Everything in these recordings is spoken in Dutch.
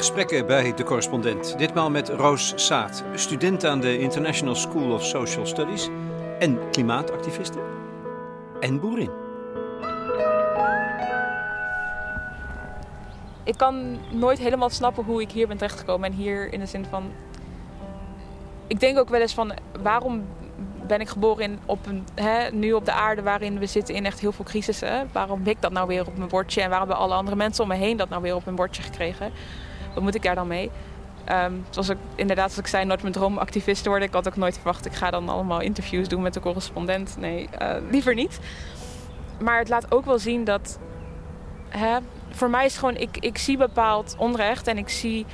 gesprekken bij de correspondent. Ditmaal met Roos Saat, student aan de International School of Social Studies en klimaatactiviste en boerin. Ik kan nooit helemaal snappen hoe ik hier ben terechtgekomen. En hier in de zin van. Ik denk ook wel eens van waarom ben ik geboren in, op een, hè, nu op de aarde waarin we zitten in echt heel veel crisissen. Waarom heb ik dat nou weer op mijn bordje en waarom hebben alle andere mensen om me heen dat nou weer op mijn bordje gekregen? Wat moet ik daar dan mee? Um, zoals ik inderdaad, als ik zei, nooit mijn droom activist worden. Ik had ook nooit verwacht, ik ga dan allemaal interviews doen met de correspondent. Nee, uh, liever niet. Maar het laat ook wel zien dat. Hè, voor mij is gewoon, ik, ik zie bepaald onrecht en ik zie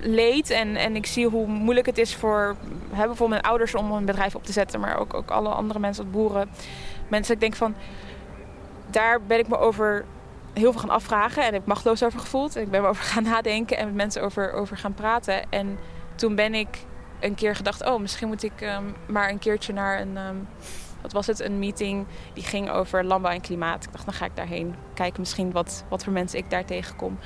leed en, en ik zie hoe moeilijk het is voor hè, bijvoorbeeld mijn ouders om een bedrijf op te zetten, maar ook, ook alle andere mensen, boeren. Mensen, ik denk van, daar ben ik me over heel veel gaan afvragen en ik machteloos over gevoeld. En ik ben erover gaan nadenken en met mensen over, over gaan praten. En toen ben ik een keer gedacht, oh, misschien moet ik um, maar een keertje naar een, um, wat was het, een meeting die ging over landbouw en klimaat. Ik dacht, dan ga ik daarheen kijken misschien wat, wat voor mensen ik daar tegenkom.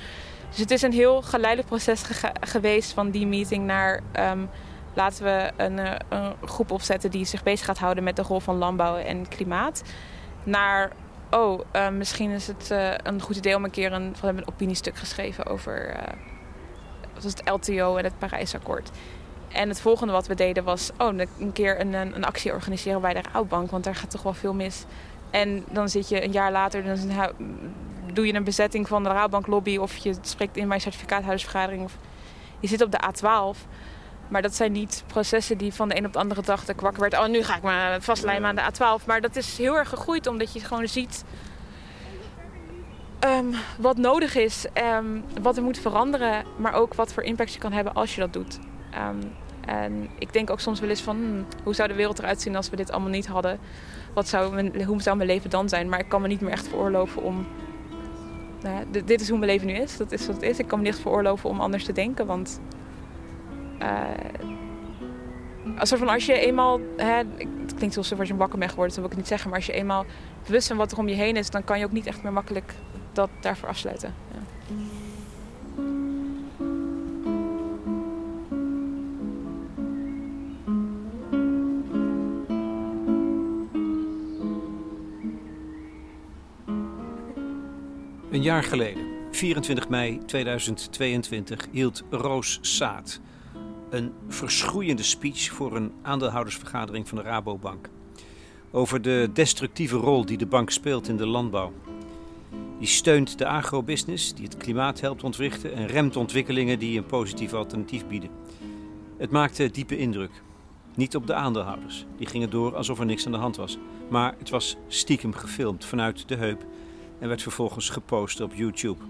Dus het is een heel geleidelijk proces ge geweest van die meeting naar... Um, laten we een, uh, een groep opzetten die zich bezig gaat houden met de rol van landbouw en klimaat. Naar oh, uh, misschien is het uh, een goed idee om een keer een, we hebben een opiniestuk geschreven over uh, wat was het LTO en het Parijsakkoord. En het volgende wat we deden was oh, een keer een, een, actie organiseren bij de Rouwbank, want daar gaat toch wel veel mis. En dan zit je een jaar later, dan doe je een bezetting van de Rouwbank lobby of je spreekt in mijn certificaathuisvergadering of je zit op de A12. Maar dat zijn niet processen die van de een op de andere dag ik wakker werd. Oh, nu ga ik me vastlijmen aan de A12. Maar dat is heel erg gegroeid omdat je gewoon ziet um, wat nodig is. Um, wat er moet veranderen. Maar ook wat voor impact je kan hebben als je dat doet. Um, en ik denk ook soms wel eens van... Hmm, hoe zou de wereld eruit zien als we dit allemaal niet hadden? Wat zou mijn, hoe zou mijn leven dan zijn? Maar ik kan me niet meer echt veroorloven om... Nou ja, dit is hoe mijn leven nu is. Dat is wat het is. Ik kan me niet veroorloven om anders te denken. Want uh, alsof van als je eenmaal, hè, het klinkt alsof als je wakker bent geworden, dat wil ik niet zeggen, maar als je eenmaal bewust van wat er om je heen is, dan kan je ook niet echt meer makkelijk dat daarvoor afsluiten. Ja. Een jaar geleden, 24 mei 2022, hield Roos Saat een verschroeiende speech voor een aandeelhoudersvergadering van de Rabobank. Over de destructieve rol die de bank speelt in de landbouw. Die steunt de agrobusiness, die het klimaat helpt ontwrichten en remt ontwikkelingen die een positief alternatief bieden. Het maakte diepe indruk. Niet op de aandeelhouders, die gingen door alsof er niks aan de hand was. Maar het was stiekem gefilmd vanuit de heup en werd vervolgens gepost op YouTube.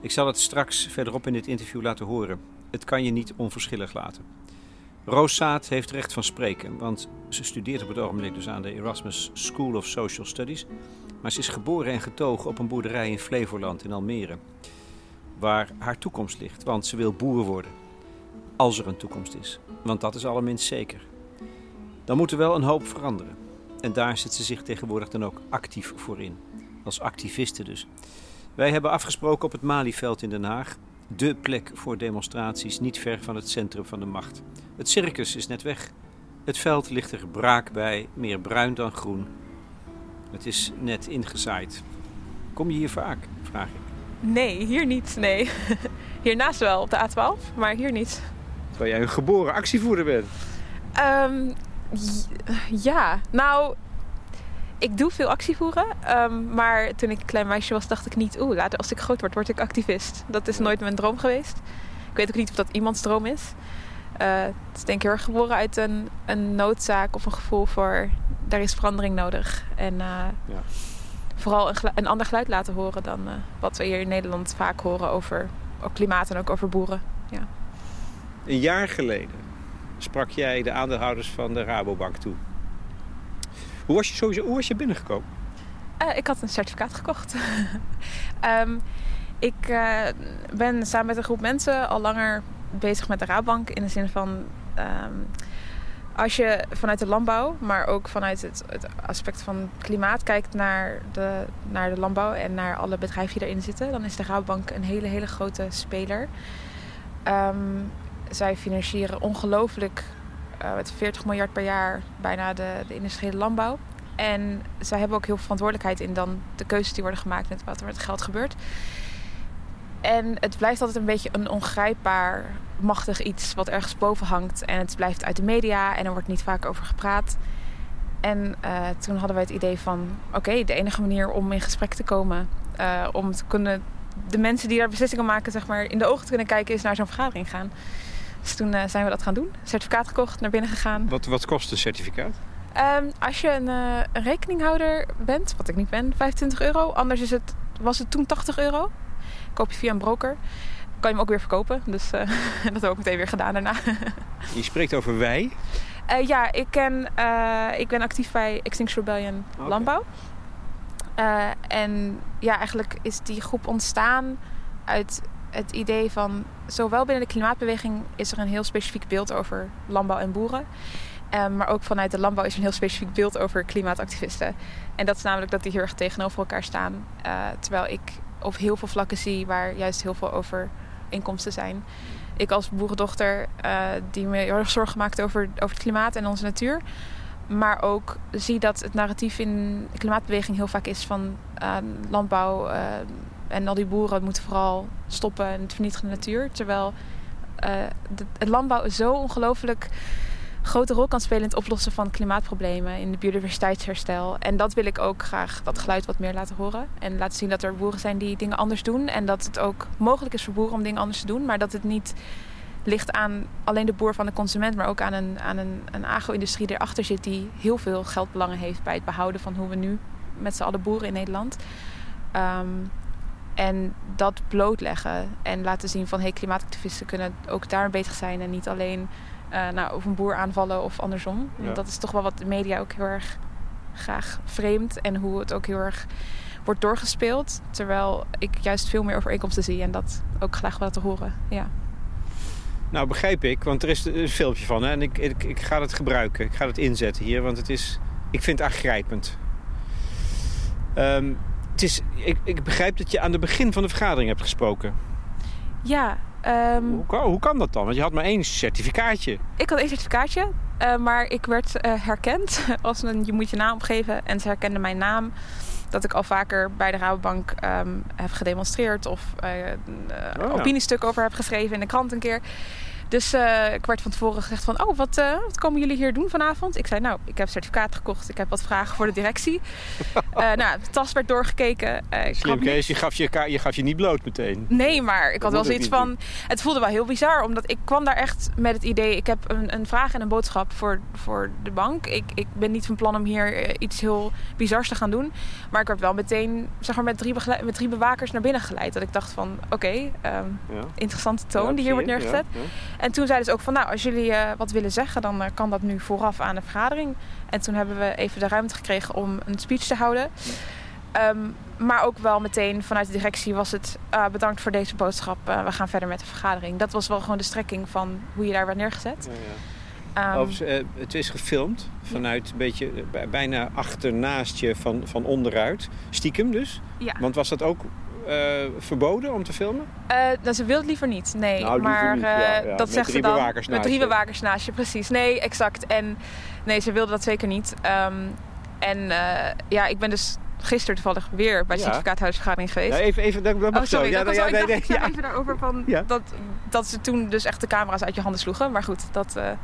Ik zal het straks verderop in dit interview laten horen. Het kan je niet onverschillig laten. Roos heeft recht van spreken, want ze studeert op het ogenblik dus aan de Erasmus School of Social Studies. Maar ze is geboren en getogen op een boerderij in Flevoland in Almere. Waar haar toekomst ligt, want ze wil boer worden. Als er een toekomst is, want dat is allerminst zeker. Dan moet er wel een hoop veranderen. En daar zet ze zich tegenwoordig dan ook actief voor in. Als activiste dus. Wij hebben afgesproken op het Malieveld in Den Haag de plek voor demonstraties niet ver van het centrum van de macht. Het circus is net weg. Het veld ligt er braak bij, meer bruin dan groen. Het is net ingezaaid. Kom je hier vaak? Vraag ik. Nee, hier niet. Nee. Hiernaast wel, op de A12, maar hier niet. Terwijl jij een geboren actievoerder bent. Um, ja, nou, ik doe veel actievoeren. Um, maar toen ik een klein meisje was, dacht ik niet... oeh, later als ik groot word, word ik activist. Dat is nooit mijn droom geweest. Ik weet ook niet of dat iemands droom is. Uh, het is denk ik heel erg geboren uit een, een noodzaak of een gevoel voor... er is verandering nodig. En uh, ja. vooral een, een, ander geluid laten horen dan uh, wat we hier in Nederland vaak horen over ook klimaat en ook over boeren. Ja. Een jaar geleden sprak jij de aandeelhouders van de Rabobank toe. Hoe was je, sowieso, binnengekomen? Uh, ik had een certificaat gekocht. um, ik uh, ben samen met een groep mensen al langer bezig met de Raadbank. In de zin van... Um, als je vanuit de landbouw, maar ook vanuit het, het, aspect van klimaat kijkt naar de, naar de landbouw en naar alle bedrijven die erin zitten, dan is de Rabobank een hele, hele grote speler. Ehm, zij financieren ongelooflijk met 40 miljard per jaar bijna de, de industriële landbouw. En zij hebben ook heel veel verantwoordelijkheid in dan de keuzes die worden gemaakt met wat er met het geld gebeurt. En het blijft altijd een beetje een ongrijpbaar, machtig iets wat ergens boven hangt. En het blijft uit de media en er wordt niet vaak over gepraat. En uh, toen hadden wij het idee van: oké, de enige manier om in gesprek te komen, uh, om te kunnen de mensen die daar beslissingen maken, zeg maar, in de ogen te kunnen kijken, is naar zo'n vergadering gaan. Dus toen uh, zijn we dat gaan doen. Certificaat gekocht, naar binnen gegaan. Wat, wat kost een certificaat? Um, als je een, een, rekeninghouder bent, wat ik niet ben, 25 euro. Anders is het, was het toen 80 euro. Koop je via een broker. Kan je hem ook weer verkopen. Dus uh, dat hebben we ook meteen weer gedaan daarna. je spreekt over wij? Ja, ik, ken, ik ben actief bij Extinction Rebellion okay. Landbouw. en ja, eigenlijk is die groep ontstaan uit het idee van... zowel binnen de klimaatbeweging is er een heel specifiek beeld over landbouw en boeren... Um, maar ook vanuit de landbouw is een heel specifiek beeld over klimaatactivisten. En dat is namelijk dat die heel erg tegenover elkaar staan. Uh, terwijl ik op heel veel vlakken zie waar juist heel veel overeenkomsten zijn. Ik als boerendochter uh, die me heel erg zorgen maakt over, over het klimaat en onze natuur. Maar ook zie dat het narratief in de klimaatbeweging heel vaak is van uh, landbouw en al die boeren moeten vooral stoppen en het vernietigen de natuur. Terwijl de, het landbouw zo ongelooflijk grote rol kan spelen in het oplossen van klimaatproblemen, in de biodiversiteitsherstel. En dat wil ik ook graag, dat geluid wat meer laten horen. En laten zien dat er boeren zijn die dingen anders doen. En dat het ook mogelijk is voor boeren om dingen anders te doen. Maar dat het niet ligt aan alleen de boer van de consument, maar ook aan een, aan een, een agro-industrie die erachter zit die heel veel geldbelangen heeft bij het behouden van hoe we nu met z'n allen boeren in Nederland. Um, en dat blootleggen en laten zien van hey, klimaatactivisten kunnen ook daar bezig zijn en niet alleen uh, nou, of een boer aanvallen of andersom. Ja. Dat is toch wel wat de media ook heel erg graag vreemd en hoe het ook heel erg wordt doorgespeeld. Terwijl ik juist veel meer overeenkomsten zie en dat ook graag wil laten horen. Ja. Nou, begrijp ik, want er is een filmpje van hè? en ik, ik, ik ga het gebruiken. Ik ga het inzetten hier, want het is, ik vind het aangrijpend. Um, het is, ik, ik begrijp dat je aan het begin van de vergadering hebt gesproken. Ja, Um, hoe, kan, hoe, kan, dat dan? Want je had maar één certificaatje. Ik had één certificaatje, uh, maar ik werd uh, herkend als een je moet je naam opgeven. En ze herkenden mijn naam. Dat ik al vaker bij de Rabobank um, heb gedemonstreerd of uh, oh, ja. opiniestuk over heb geschreven in de krant een keer. Dus uh, ik werd van tevoren gezegd van, oh, wat, uh, wat komen jullie hier doen vanavond? Ik zei, nou, ik heb certificaat gekocht. Ik heb wat vragen voor de directie. uh, nou, de tas werd doorgekeken. Slim, Kees, je, gaf je, je gaf je niet bloot meteen. Nee, maar ik had wel zoiets van... Doen. Het voelde wel heel bizar, omdat ik kwam daar echt met het idee... Ik heb een, een vraag en een boodschap voor, voor de bank. Ik, ik ben niet van plan om hier iets heel bizars te gaan doen. Maar ik werd wel meteen, zeg maar, met drie, met drie bewakers naar binnen geleid. Dat ik dacht van, oké, okay, um, ja. interessante toon ja, die hier wordt neergezet. Ja, en toen zeiden ze ook van, nou, als jullie uh, wat willen zeggen, dan uh, kan dat nu vooraf aan de vergadering. En toen hebben we even de ruimte gekregen om een speech te houden. Um, maar ook wel meteen vanuit de directie was het uh, bedankt voor deze boodschap. we gaan verder met de vergadering. Dat was wel gewoon de strekking van hoe je daar werd neergezet. Ja, ja. Um, het is gefilmd vanuit een beetje bijna achternaast je van, van onderuit. Stiekem dus. Ja. Want was dat ook verboden om te filmen? Uh, nou, ze wil het liever niet, nee. Nou, maar niet. Ja, ja. dat zegt ze dan. Met drie bewakers naast je, precies. Nee, exact. En nee, ze wilde dat zeker niet. Um, en ja, ik ben dus gisteren toevallig weer bij de certificaathuisvergadering geweest. Ja, even, even, dat, dat oh, sorry, zo. Ja, dat ja, nee, nee, nee, ik even daarover van dat, dat ze toen dus echt de camera's uit je handen sloegen. Maar goed, dat... Oké,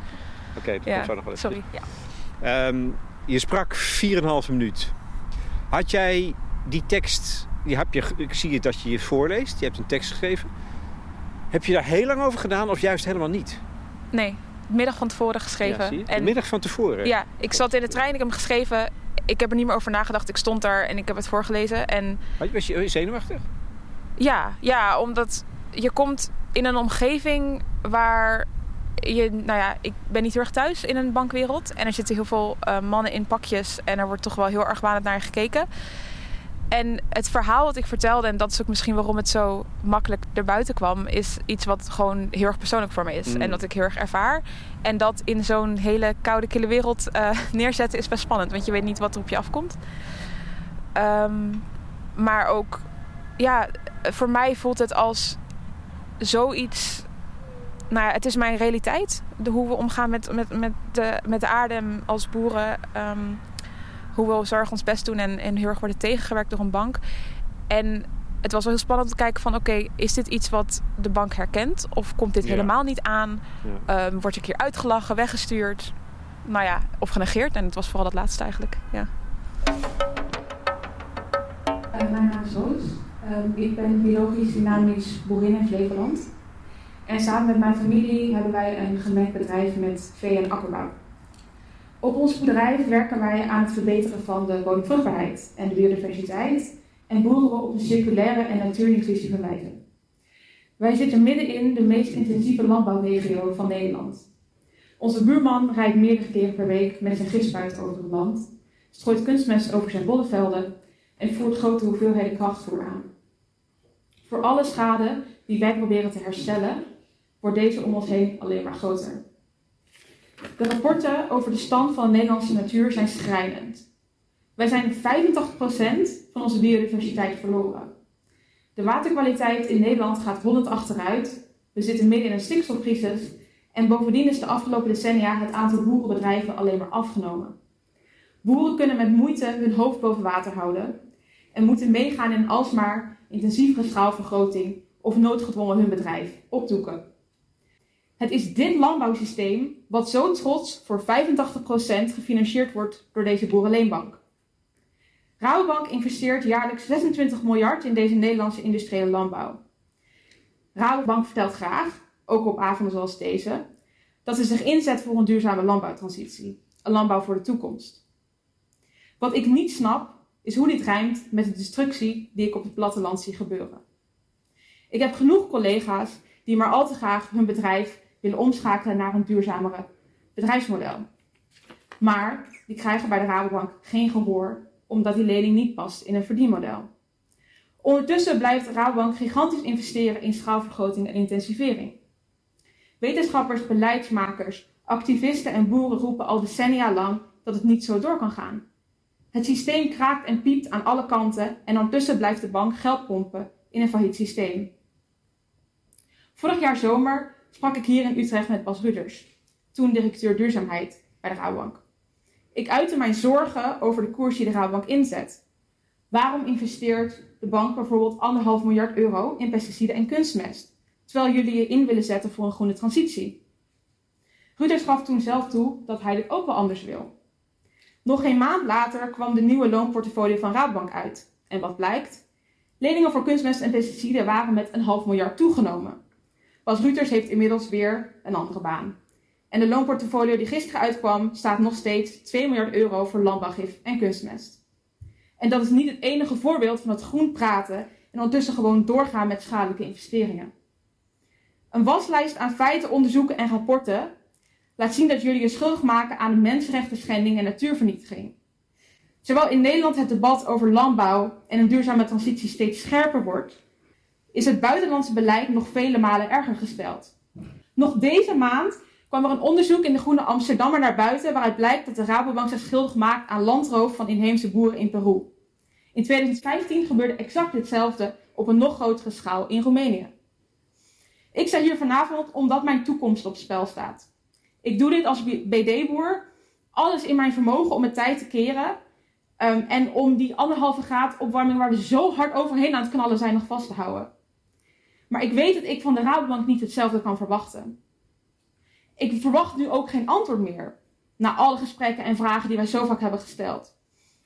okay, dat komt zo nog wel eens. Sorry, ja. Um, je sprak 4,5 minuut. Had jij die tekst die heb je, ik zie het dat je je voorleest. Je hebt een tekst geschreven. Heb je daar heel lang over gedaan of juist helemaal niet? Nee, de middag van tevoren geschreven. Ja, de middag van tevoren? Ja, ik zat in de trein, ik heb hem geschreven. Ik heb er niet meer over nagedacht. Ik stond daar en ik heb het voorgelezen. En... Was je zenuwachtig? Ja, ja, omdat je komt in een omgeving waar je, nou ja, ik ben niet heel erg thuis in een bankwereld. En er zitten heel veel uh, mannen in pakjes en er wordt toch wel heel argwanend naar je gekeken. En het verhaal wat ik vertelde, en dat is ook misschien waarom het zo makkelijk erbuiten kwam, is iets wat gewoon heel erg persoonlijk voor me is. Mm. En dat ik heel erg ervaar. En dat in zo'n hele koude, kille wereld uh, neerzetten is best spannend, want je weet niet wat er op je afkomt. Um, maar ook, ja, voor mij voelt het als zoiets nou ja, het is mijn realiteit. De, hoe we omgaan met, met, met, de, met de aarde als boeren. Ehm, hoe we zorg ons best doen en, en heel erg worden tegengewerkt door een bank. En het was wel heel spannend om te kijken van... oké, is dit iets wat de bank herkent? Of komt dit helemaal niet aan? Ja. Um, word ik hier uitgelachen, weggestuurd? Nou ja, of genegeerd. En het was vooral dat laatste eigenlijk, ja. Uh, mijn naam is Roos. Uh, ik ben biologisch dynamisch boerin in Flevoland. En samen met mijn familie hebben wij een gemengd bedrijf met vee- en akkerbouw. Op ons bedrijf werken wij aan het verbeteren van de bodemvruchtbaarheid en de biodiversiteit en boeren op een circulaire en natuurinclusieve wijze. Wij zitten midden in de meest intensieve landbouwregio van Nederland. Onze buurman rijdt meerdere keren per week met zijn gisbuit over het land, strooit kunstmest over zijn bollevelden en voert grote hoeveelheden krachtvoer aan. Voor alle schade die wij proberen te herstellen, wordt deze om ons heen alleen maar groter. De rapporten over de stand van de Nederlandse natuur zijn schrijnend. Wij zijn 85% van onze biodiversiteit verloren. De waterkwaliteit in Nederland gaat honderd achteruit. We zitten midden in een stikstofcrisis. En bovendien is de afgelopen decennia het aantal boerenbedrijven alleen maar afgenomen. Boeren kunnen met moeite hun hoofd boven water houden en moeten meegaan in alsmaar intensievere schaalvergroting of noodgedwongen hun bedrijf opdoeken. Het is dit landbouwsysteem wat zo trots voor 85% gefinancierd wordt door deze boerenleenbank. Rabobank investeert jaarlijks 26 miljard in deze Nederlandse industriële landbouw. Rabobank vertelt graag, ook op avonden zoals deze, dat ze zich inzet voor een duurzame landbouwtransitie, een landbouw voor de toekomst. Wat ik niet snap, is hoe dit rijmt met de destructie die ik op het platteland zie gebeuren. Ik heb genoeg collega's die maar al te graag hun bedrijf willen omschakelen naar een duurzamere bedrijfsmodel. Maar die krijgen bij de Rabobank geen gehoor omdat die lening niet past in een verdienmodel. Ondertussen blijft de Rabobank gigantisch investeren in schaalvergroting en intensivering. Wetenschappers, beleidsmakers, activisten en boeren roepen al decennia lang dat het niet zo door kan gaan. Het systeem kraakt en piept aan alle kanten en ondertussen blijft de bank geld pompen in een failliet systeem. Vorig jaar zomer sprak ik hier in Utrecht met Bas Rudders, toen directeur duurzaamheid bij de Rabobank. Ik uitte mijn zorgen over de koers die de Rabobank inzet. Waarom investeert de bank bijvoorbeeld anderhalf miljard euro in pesticiden en kunstmest, terwijl jullie je in willen zetten voor een groene transitie? Ruders gaf toen zelf toe dat hij dit ook wel anders wil. Nog geen maand later kwam de nieuwe loonportfolio van Rabobank uit. En wat blijkt? Leningen voor kunstmest en pesticiden waren met een half miljard toegenomen. Bas Ruters heeft inmiddels weer een andere baan. En de loonportfolio die gisteren uitkwam staat nog steeds 2 miljard euro voor landbouwgif en kunstmest. En dat is niet het enige voorbeeld van het groen praten en ondertussen gewoon doorgaan met schadelijke investeringen. Een waslijst aan feiten, onderzoeken en rapporten laat zien dat jullie je schuldig maken aan mensenrechten schending en natuurvernietiging. Terwijl in Nederland het debat over landbouw en een duurzame transitie steeds scherper wordt, is het buitenlandse beleid nog vele malen erger gesteld. Nog deze maand kwam er een onderzoek in de Groene Amsterdammer naar buiten waaruit blijkt dat de Rabobank zich schuldig maakt aan landroof van inheemse boeren in Peru. In 2015 gebeurde exact hetzelfde op een nog grotere schaal in Roemenië. Ik sta hier vanavond omdat mijn toekomst op spel staat. Ik doe dit als BD-boer, alles in mijn vermogen om het tijd te keren um, en om die anderhalve graad opwarming waar we zo hard overheen aan het knallen zijn nog vast te houden. Maar ik weet dat ik van de Rabobank niet hetzelfde kan verwachten. Ik verwacht nu ook geen antwoord meer na alle gesprekken en vragen die wij zo vaak hebben gesteld.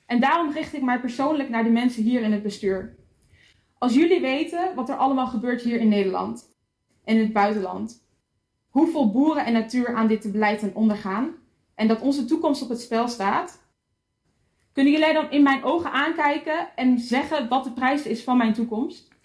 En daarom richt ik mij persoonlijk naar de mensen hier in het bestuur. Als jullie weten wat er allemaal gebeurt hier in Nederland en in het buitenland, hoeveel boeren en natuur aan dit beleid ten ondergaan en dat onze toekomst op het spel staat, kunnen jullie dan in mijn ogen aankijken en zeggen wat de prijs is van mijn toekomst?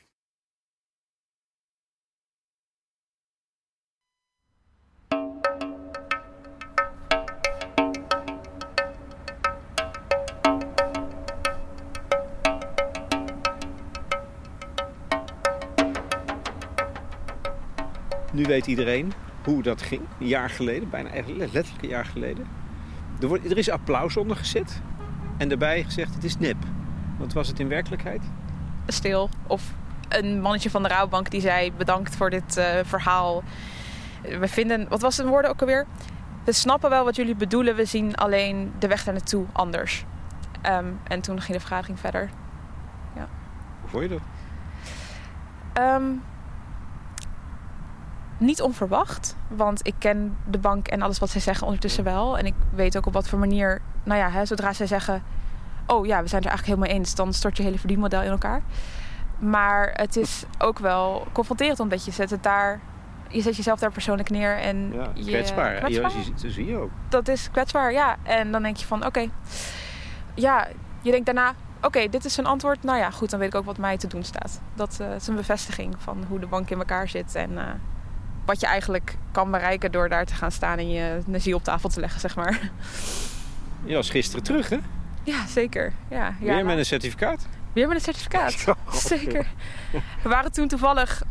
Nu weet iedereen hoe dat ging. Een jaar geleden, bijna letterlijk een jaar geleden. Er, wordt, er is applaus onder gezet. En daarbij gezegd, het is nep. Wat was het in werkelijkheid? Stil. Of een mannetje van de rouwbank die zei bedankt voor dit uh, verhaal. we vinden, wat was het woorden ook alweer? We snappen wel wat jullie bedoelen, we zien alleen de weg daar naartoe anders. Ehm, en toen ging de vergadering verder. Hoe vond je dat? Ehm, niet onverwacht, want ik ken de bank en alles wat zij zeggen ondertussen wel. En ik weet ook op wat voor manier, nou ja, hè, zodra zij zeggen: Oh ja, we zijn het er eigenlijk helemaal eens, dan stort je hele verdienmodel in elkaar. Maar het is ook wel confronterend, omdat je zet het daar, je zet jezelf daar persoonlijk neer en Ja, je kwetsbaar. kwetsbaar. Ja, dat zie je ook. Dat is kwetsbaar, ja. En dan denk je van: Oké, ja, je denkt daarna. Oké, dit is een antwoord. Nou ja, goed, dan weet ik ook wat mij te doen staat. Dat eh, is een bevestiging van hoe de bank in elkaar zit. En eh, wat je eigenlijk kan bereiken door daar te gaan staan en je ziel op tafel te leggen, zeg maar. Je was gisteren terug, hè? Ja, zeker. Ja, Weer ja, met een certificaat. Weer met een certificaat. Oh, Zeker. We waren toen toevallig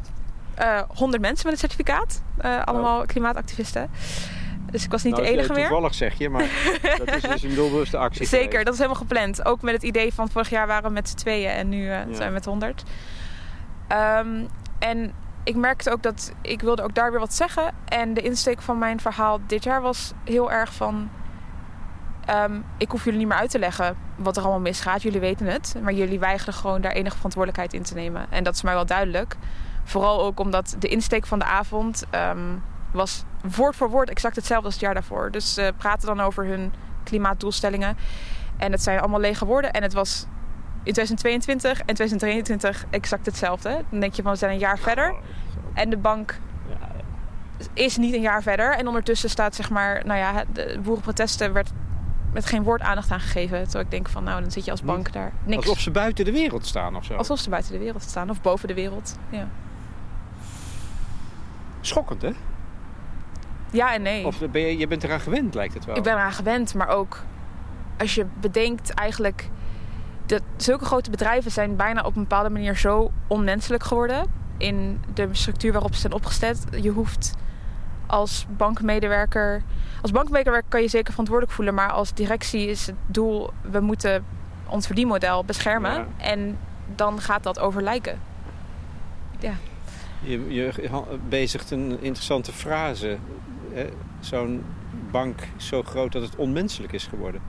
eh 100 mensen met een certificaat. Eh, allemaal klimaatactivisten. Dus ik was niet Nou, de enige eh, meer. Toevallig zeg je, maar dat is dus een doelbewuste actie. Zeker, geweest. dat is helemaal gepland. Ook met het idee van vorig jaar waren we met z'n tweeën en nu eh, zijn we met 100. Ehm, en ik merkte ook dat ik wilde ook daar weer wat zeggen. En de insteek van mijn verhaal dit jaar was heel erg van... ehm, ik hoef jullie niet meer uit te leggen wat er allemaal misgaat. Jullie weten het. Maar jullie weigeren gewoon daar enige verantwoordelijkheid in te nemen. En dat is mij wel duidelijk. Vooral ook omdat de insteek van de avond ehm, was woord voor woord exact hetzelfde als het jaar daarvoor. Dus ze praten dan over hun klimaatdoelstellingen. En het zijn allemaal lege woorden. En het was in 2022 en 2023 exact hetzelfde. Dan denk je van we zijn een jaar verder. En de bank is niet een jaar verder. En ondertussen staat zeg maar, nou ja, de boerenprotesten werd met geen woord aandacht aan gegeven. Terwijl ik denk van nou, dan zit je als bank Niet? daar niks. Alsof ze buiten de wereld staan of zo. Alsof ze buiten de wereld staan of boven de wereld. Ja, Schokkend, hè? ja en nee. Of ben je, je bent eraan gewend, lijkt het wel. Ik ben eraan gewend, maar ook als je bedenkt eigenlijk dat zulke grote bedrijven zijn bijna op een bepaalde manier zo onmenselijk geworden in de structuur waarop ze zijn opgesteld. Je hoeft als bankmedewerker, als bankmedewerker kan je zeker verantwoordelijk voelen, maar als directie is het doel we moeten ons verdienmodel beschermen Ja. en dan gaat dat over lijken. Je, je ha- bezigt een interessante frase. Zo'n bank is zo groot dat het onmenselijk is geworden.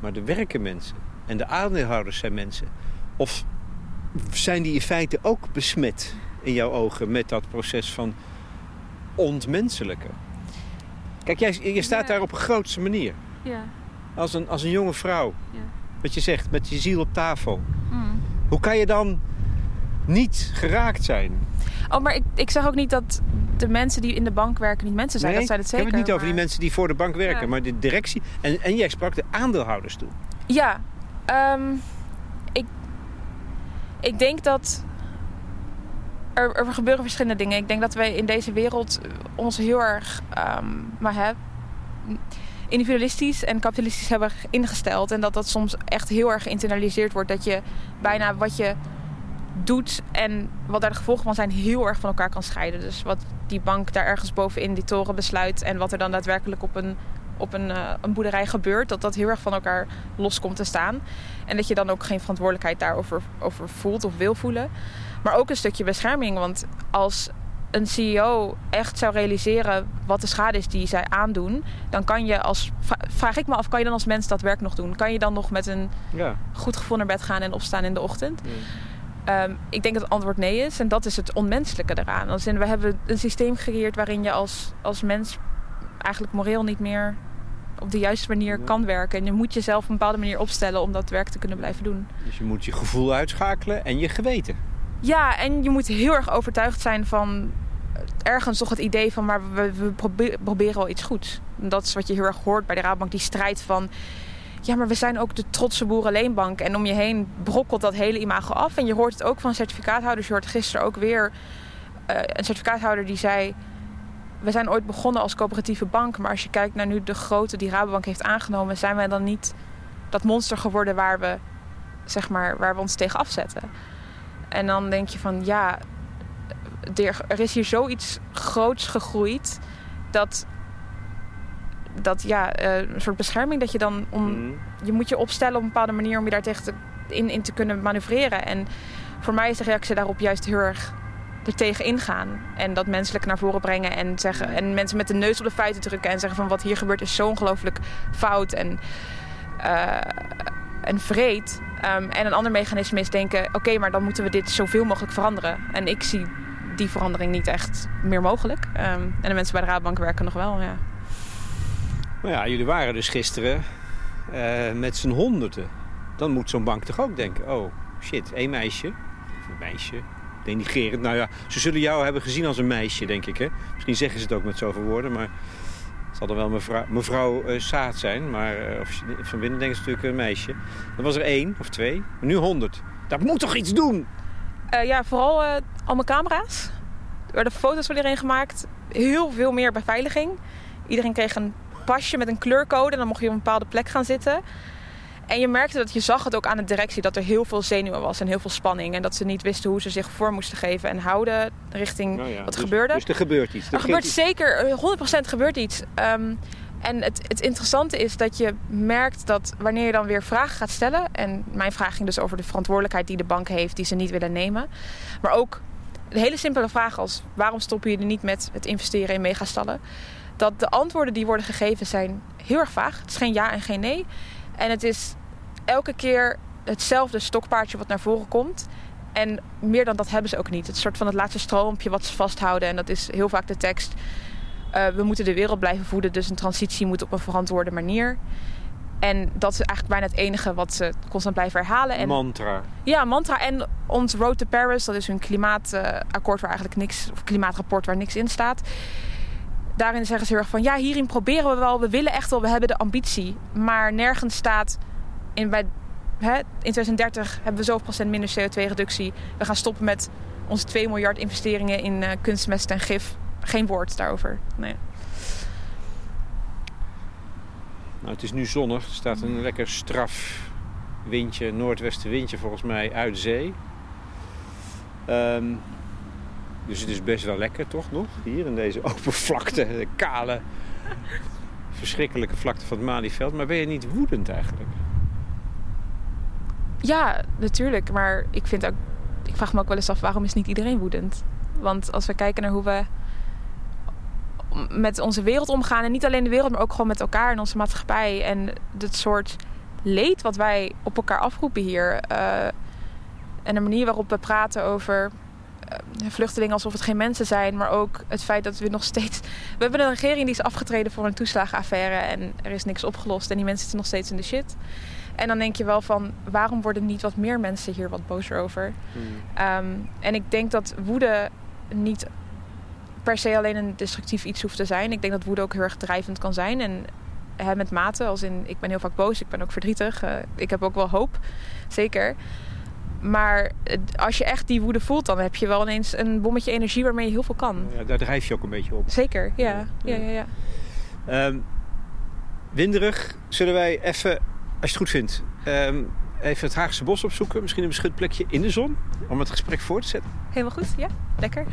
Maar er werken mensen. En de aandeelhouders zijn mensen. Of zijn die in feite ook besmet in jouw ogen met dat proces van ontmenselijken? Kijk, jij, je staat Ja. daar op een grootste manier. Ja. Als een, als een jonge vrouw. Ja. Wat je zegt, met je ziel op tafel. Hoe kan je dan niet geraakt zijn? Oh, maar ik, ik zeg ook niet dat de mensen die in de bank werken niet mensen zijn. Nee, dat zijn het ik zeker. heb het niet over die mensen die voor de bank werken, Ja. maar de directie. En, en jij sprak de aandeelhouders toe. Ja, ehm, ik, ik denk dat er, er gebeuren verschillende dingen. Ik denk dat wij in deze wereld ons heel erg ehm, maar, hè, individualistisch en kapitalistisch hebben ingesteld. En dat dat soms echt heel erg geïnternaliseerd wordt. Dat je bijna wat je doet en wat daar de gevolgen van zijn heel erg van elkaar kan scheiden. Dus wat die bank daar ergens bovenin die toren besluit en wat er dan daadwerkelijk op een, op een, eh, een boerderij gebeurt, dat dat heel erg van elkaar los komt te staan. En dat je dan ook geen verantwoordelijkheid daarover over voelt of wil voelen. Maar ook een stukje bescherming, want als een CEO echt zou realiseren wat de schade is die zij aandoen, dan kan je als vra- vraag ik me af, kan je dan als mens dat werk nog doen? Kan je dan nog met een Ja. goed gevoel naar bed gaan en opstaan in de ochtend? Ehm, ik denk dat het antwoord nee is. En dat is het onmenselijke eraan. Als in, we hebben een systeem gecreëerd waarin je als, als mens eigenlijk moreel niet meer op de juiste manier Ja. kan werken. En je moet jezelf op een bepaalde manier opstellen om dat werk te kunnen blijven doen. Dus je moet je gevoel uitschakelen en je geweten. Ja, en je moet heel erg overtuigd zijn van ergens toch het idee van... maar we, we probe- proberen wel iets goeds. En dat is wat je heel erg hoort bij de Rabobank. Die strijd van... ja, maar we zijn ook de trotse boerenleenbank. En om je heen brokkelt dat hele imago af. En je hoort het ook van certificaathouders. Je hoort gisteren ook weer eh, een certificaathouder die zei... we zijn ooit begonnen als coöperatieve bank... maar als je kijkt naar nu de grootte die Rabobank heeft aangenomen... zijn wij dan niet dat monster geworden waar we, zeg maar, waar we ons tegen afzetten. En dan denk je van ja, er, is hier zoiets groots gegroeid dat, dat ja, eh, een soort bescherming dat je dan om Mhm. je moet je opstellen op een bepaalde manier om je daar tegen te, in, in te kunnen manoeuvreren. En voor mij is de reactie daarop juist heel erg er tegen ingaan. En dat menselijk naar voren brengen en, zeggen, en mensen met de neus op de feiten drukken en zeggen van wat hier gebeurt is zo ongelooflijk fout en, uh, en vreed. Um, en een ander mechanisme is denken, oké, maar dan moeten we dit zoveel mogelijk veranderen. En ik zie die verandering niet echt meer mogelijk. Um, en de mensen bij de Raadbank werken nog wel, ja. Nou ja, jullie waren dus gisteren uh, met z'n honderden. Dan moet zo'n bank toch ook denken, oh shit, één meisje, of een meisje, denigrerend. Nou ja, ze zullen jou hebben gezien als een meisje, denk ik. Hè? Misschien zeggen ze het ook met zoveel woorden, maar het zal dan wel mevrouw, mevrouw uh, Saad zijn. Maar uh, of, van binnen denken ze natuurlijk een meisje. Dan was er één of twee, nu honderd. Dat moet toch iets doen? Uh, ja, vooral al mijn camera's. Er werden foto's van iedereen gemaakt. Heel veel meer beveiliging. Iedereen kreeg een pasje met een kleurcode en dan mocht je op een bepaalde plek gaan zitten. En je merkte dat je zag het ook aan de directie dat er heel veel zenuwen was en heel veel spanning. En dat ze niet wisten hoe ze zich voor moesten geven en houden richting Nou ja, wat dus- gebeurde. Dus er gebeurt iets. Er gebeurt zeker, eh, 100% gebeurt iets. Ehm, en het, het interessante is dat je merkt dat wanneer je dan weer vragen gaat stellen... en mijn vraag ging dus over de verantwoordelijkheid die de bank heeft... die ze niet willen nemen. Maar ook een hele simpele vraag als... waarom stoppen jullie niet met het investeren in megastallen? Dat de antwoorden die worden gegeven zijn heel erg vaag. Het is geen ja en geen nee. En het is elke keer hetzelfde stokpaardje wat naar voren komt... En meer dan dat hebben ze ook niet. Het soort van het laatste stroompje wat ze vasthouden. En dat is heel vaak de tekst. Uh, we moeten de wereld blijven voeden, dus een transitie moet op een verantwoorde manier. En dat is eigenlijk bijna het enige wat ze constant blijven herhalen. En, Mantra. ja, mantra. En ons Road to Paris, dat is hun klimaatakkoord waar eigenlijk niks, of klimaatrapport waar niks in staat. Daarin zeggen ze heel erg van, ja, hierin proberen we wel, we willen echt wel, we hebben de ambitie. Maar nergens staat in, in 2030 hebben we zoveel procent minder CO2-reductie. We gaan stoppen met onze 2 miljard investeringen in uh, kunstmest en gif. Geen woord daarover. Nee. Nou, het is nu zonnig. Er staat een lekker straf windje, noordwestenwindje volgens mij uit zee. Um, dus het is best wel lekker toch nog? Hier in deze open vlakte, de kale, verschrikkelijke vlakte van het Malieveld. Maar ben je niet woedend eigenlijk? Ja, natuurlijk. Maar ik vind ook, ik vraag me ook wel eens af waarom is niet iedereen woedend? Want als we kijken naar hoe we met onze wereld omgaan. En niet alleen de wereld, maar ook gewoon met elkaar in onze maatschappij. En het soort leed wat wij op elkaar afroepen hier. Uh, en de manier waarop we praten over uh, vluchtelingen alsof het geen mensen zijn. Maar ook het feit dat we nog steeds... We hebben een regering die is afgetreden voor een toeslagenaffaire. En er is niks opgelost. En die mensen zitten nog steeds in de shit. En dan denk je wel van, waarom worden niet wat meer mensen hier wat bozer over? Hmm. Um, en ik denk dat woede niet per se alleen een destructief iets hoeft te zijn. Ik denk dat woede ook heel erg drijvend kan zijn. En hè, met mate, als in ik ben heel vaak boos, ik ben ook verdrietig. Uh, ik heb ook wel hoop, zeker. Maar als je echt die woede voelt, dan heb je wel ineens een bommetje energie waarmee je heel veel kan. Ja, daar drijf je ook een beetje op. Zeker, ja. ja, ja, ja. Um, winderig, zullen wij even, je het goed vindt, um, even het Haagse bos opzoeken. Misschien een beschut plekje in de zon, om het gesprek voor te zetten. Helemaal goed, ja. Lekker.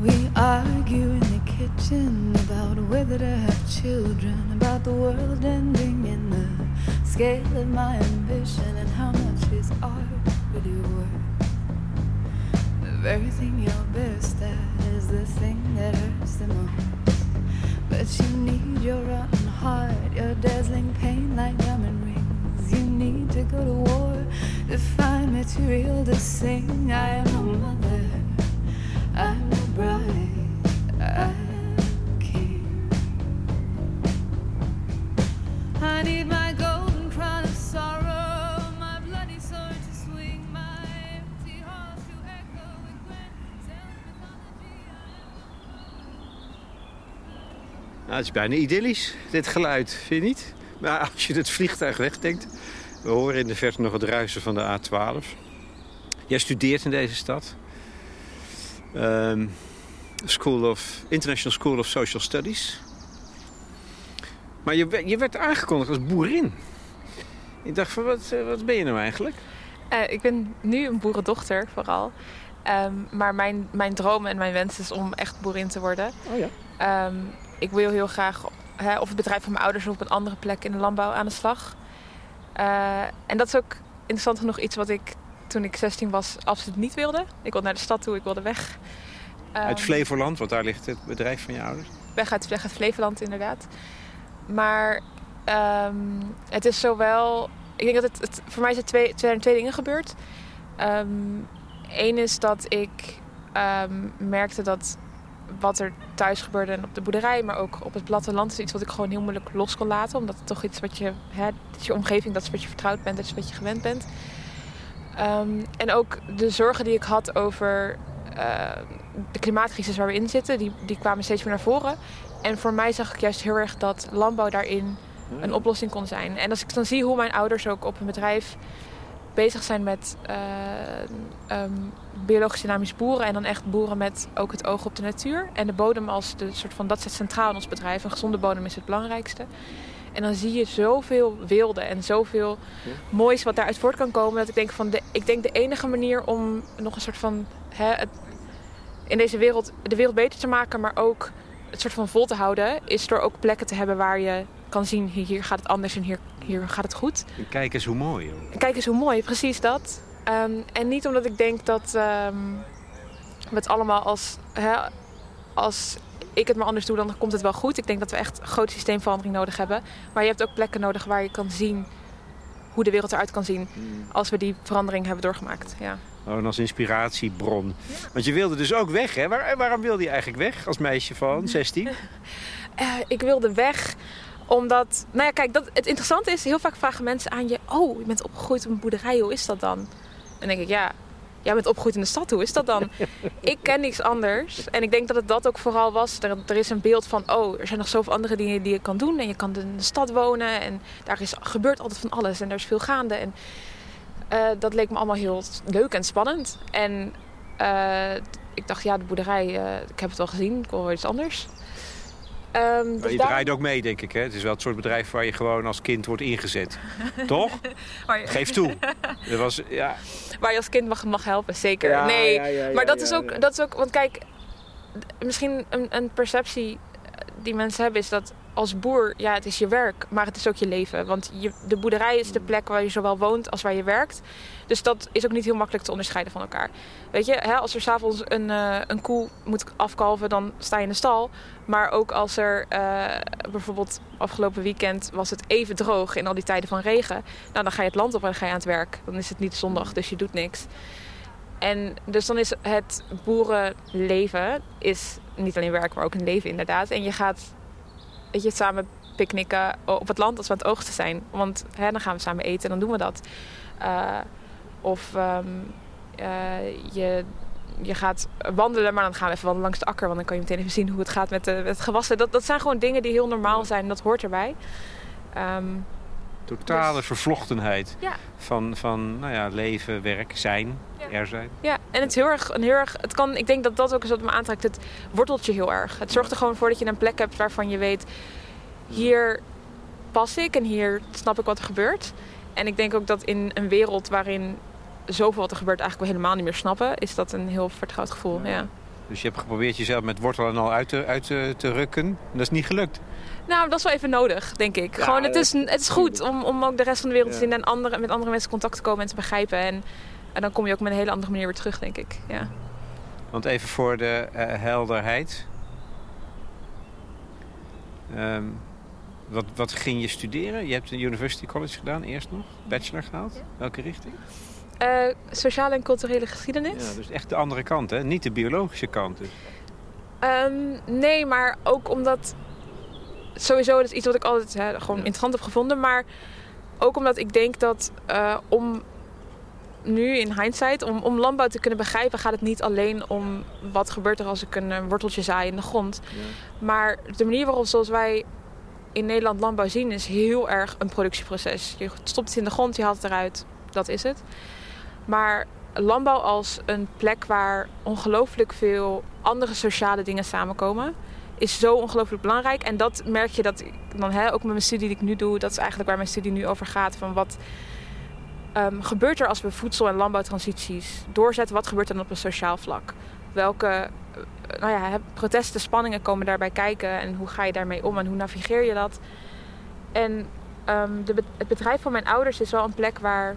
We argue in the kitchen about whether to have children, about the world ending in the scale of my ambition and how much is art really worth. The very thing you're best at is the thing that hurts the most. But you need your rotten heart, your dazzling pain like diamond rings. You need to go to war to find material to sing. I am a mother. I'm a bride, I'm a king. I need my golden crown of sorrow, Nou, het is bijna idyllisch, dit geluid, vind je niet? Maar als je het vliegtuig wegdenkt, we horen in de verte nog het ruisen van de A12. Jij studeert in deze stad. Um, School of, International School of Social Studies. Maar je, je werd aangekondigd als boerin. Ik dacht van, wat, wat ben je nou eigenlijk? Uh, ik ben nu een boerendochter vooral. Um, maar mijn, mijn droom en mijn wens is om echt boerin te worden. Oh ja. Um, ik wil heel graag hè, of het bedrijf van mijn ouders of op een andere plek in de landbouw aan de slag. Uh, en dat is ook interessant genoeg iets wat ik toen ik 16 was absoluut niet wilde. Ik wilde naar de stad toe, ik wilde weg. Uit Ehm, Flevoland, want daar ligt het bedrijf van je ouders. weg uit, weg uit Flevoland, inderdaad. Maar ehm, het is zowel. Ik denk dat het, het voor mij er twee, twee, twee dingen gebeurd. Eén is dat ik ehm, merkte dat wat er thuis gebeurde en op de boerderij, maar ook op het platteland, is iets wat ik gewoon heel moeilijk los kon laten. Omdat het toch iets wat je, hè, het is je omgeving, dat is wat je vertrouwd bent, dat is wat je gewend bent. Ehm, en ook de zorgen die ik had over eh, de klimaatcrisis waar we in zitten, die, die kwamen steeds meer naar voren. En voor mij zag ik juist heel erg dat landbouw daarin een oplossing kon zijn. En als ik dan zie hoe mijn ouders ook op hun bedrijf bezig zijn met eh, ehm, biologisch dynamisch boeren. En dan echt boeren met ook het oog op de natuur. En de bodem als de soort van, dat zit centraal in ons bedrijf. Een gezonde bodem is het belangrijkste. En dan zie je zoveel wilde en zoveel moois wat daaruit voort kan komen. Dat ik denk van, de, ik denk de enige manier om nog een soort van, hè, het, in deze wereld, de wereld beter te maken. Maar ook het soort van vol te houden. Is door ook plekken te hebben waar je kan zien, hier gaat het anders en hier, hier gaat het goed. Kijk eens hoe mooi. Joh. Kijk eens hoe mooi, precies dat. Ehm, en niet omdat ik denk dat ehm, we het allemaal als, hè, als ik het maar anders doe, dan komt het wel goed. Ik denk dat we echt grote systeemverandering nodig hebben. Maar je hebt ook plekken nodig waar je kan zien hoe de wereld eruit kan zien als we die verandering hebben doorgemaakt. Ja. Oh, en als inspiratiebron. Want je wilde dus ook weg, hè? Waar, waarom wilde je eigenlijk weg als meisje van 16? Eh, ik wilde weg omdat, nou ja, kijk, dat, het interessante is, heel vaak vragen mensen aan je: Oh, je bent opgegroeid op een boerderij, hoe is dat dan? En dan denk ik, ja, jij bent opgegroeid in de stad, hoe is dat dan? ik ken niks anders. En ik denk dat het dat ook vooral was. Er, er is een beeld van: Oh, er zijn nog zoveel andere dingen die je kan doen. En je kan in de stad wonen. En daar is, gebeurt altijd van alles. En er is veel gaande. En eh, dat leek me allemaal heel leuk en spannend. En eh, ik dacht, ja, de boerderij, eh, ik heb het al gezien, ik wil wel iets anders. Ehm, Maar dus je daarom- draait ook mee, denk ik. Hè? Het is wel het soort bedrijf waar je gewoon als kind wordt ingezet. Toch? je, Geef toe. Dat was, ja. waar je als kind mag, mag helpen, zeker. Ja, nee, ja, ja, maar ja, dat, is ook, dat is ook, want kijk, misschien een, een perceptie die mensen hebben is dat als boer, ja, het is je werk, maar het is ook je leven. Want je, de boerderij is de Mm. plek waar je zowel woont als waar je werkt. Dus dat is ook niet heel makkelijk te onderscheiden van elkaar. Weet je, hè, als er s'avonds een, eh, een koe moet afkalven, dan sta je in de stal. Maar ook als er eh, bijvoorbeeld afgelopen weekend was het even droog in al die tijden van regen. Nou, dan ga je het land op en dan ga je aan het werk. Dan is het niet zondag, dus je doet niks. En dus dan is het boerenleven is niet alleen werk, maar ook een leven inderdaad. En je gaat weet je, samen picknicken op het land als we aan het oogsten zijn. Want hè, dan gaan we samen eten en dan doen we dat. Eh, of ehm, eh, je, je gaat wandelen, maar dan gaan we even wandelen langs de akker. Want dan kan je meteen even zien hoe het gaat met, de, met het gewassen. Dat, dat zijn gewoon dingen die heel normaal zijn en dat hoort erbij. Ehm, Totale vervlochtenheid Ja. van, van nou ja, leven, werk, zijn, Ja. er zijn. Ja, en het is heel erg, een heel erg, het kan, ik denk dat dat ook is wat me aantrekt. Het wortelt je heel erg. Het zorgt er gewoon voor dat je een plek hebt waarvan je weet, hier pas ik en hier snap ik wat er gebeurt. En ik denk ook dat in een wereld waarin zoveel wat er gebeurt eigenlijk we helemaal niet meer snappen, is dat een heel vertrouwd gevoel. Ja. Dus je hebt geprobeerd jezelf met wortel en al uit te, uit te, te rukken. En dat is niet gelukt. Nou, dat is wel even nodig, denk ik. Ja, Gewoon, het dat- is, het is goed om, om ook de rest van de wereld te zien en andere, met andere mensen contact te komen en te begrijpen. En, en dan kom je ook met een hele andere manier weer terug, denk ik. Ja. Want even voor de eh, helderheid. Ehm, wat, wat ging je studeren? Je hebt een University College gedaan, eerst nog. Bachelor gehaald. Welke richting? Eh, sociale en culturele geschiedenis. Ja, dus echt de andere kant, hè? Niet de biologische kant. Dus. Ehm, nee, maar ook omdat sowieso dat is iets wat ik altijd hè, gewoon interessant heb gevonden, maar ook omdat ik denk dat eh, om nu in hindsight, om, om landbouw te kunnen begrijpen, gaat het niet alleen om wat gebeurt er als ik een, worteltje zaai in de grond. Maar de manier waarop zoals wij in Nederland landbouw zien is heel erg een productieproces. Je stopt het in de grond, je haalt het eruit, dat is het. Maar landbouw als een plek waar ongelooflijk veel andere sociale dingen samenkomen, is zo ongelooflijk belangrijk. En dat merk je dat ik dan hè, ook met mijn studie die ik nu doe, dat is eigenlijk waar mijn studie nu over gaat. Van wat ehm, gebeurt er als we voedsel- en landbouwtransities doorzetten? Wat gebeurt er dan op een sociaal vlak? Welke eh, nou ja, protesten, spanningen komen daarbij kijken en hoe ga je daarmee om en hoe navigeer je dat? En ehm, de, het bedrijf van mijn ouders is wel een plek waar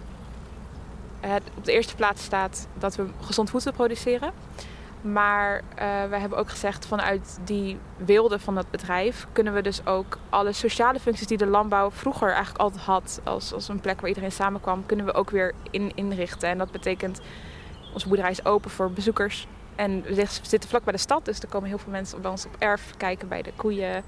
het op de eerste plaats staat dat we gezond voedsel produceren. Maar uh, we hebben ook gezegd vanuit die wilde van dat bedrijf kunnen we dus ook alle sociale functies die de landbouw vroeger eigenlijk altijd had, als, als een plek waar iedereen samenkwam, kunnen we ook weer in, inrichten. En dat betekent, onze boerderij is open voor bezoekers. En we zitten vlak bij de stad, dus er komen heel veel mensen bij ons op erf kijken bij de koeien.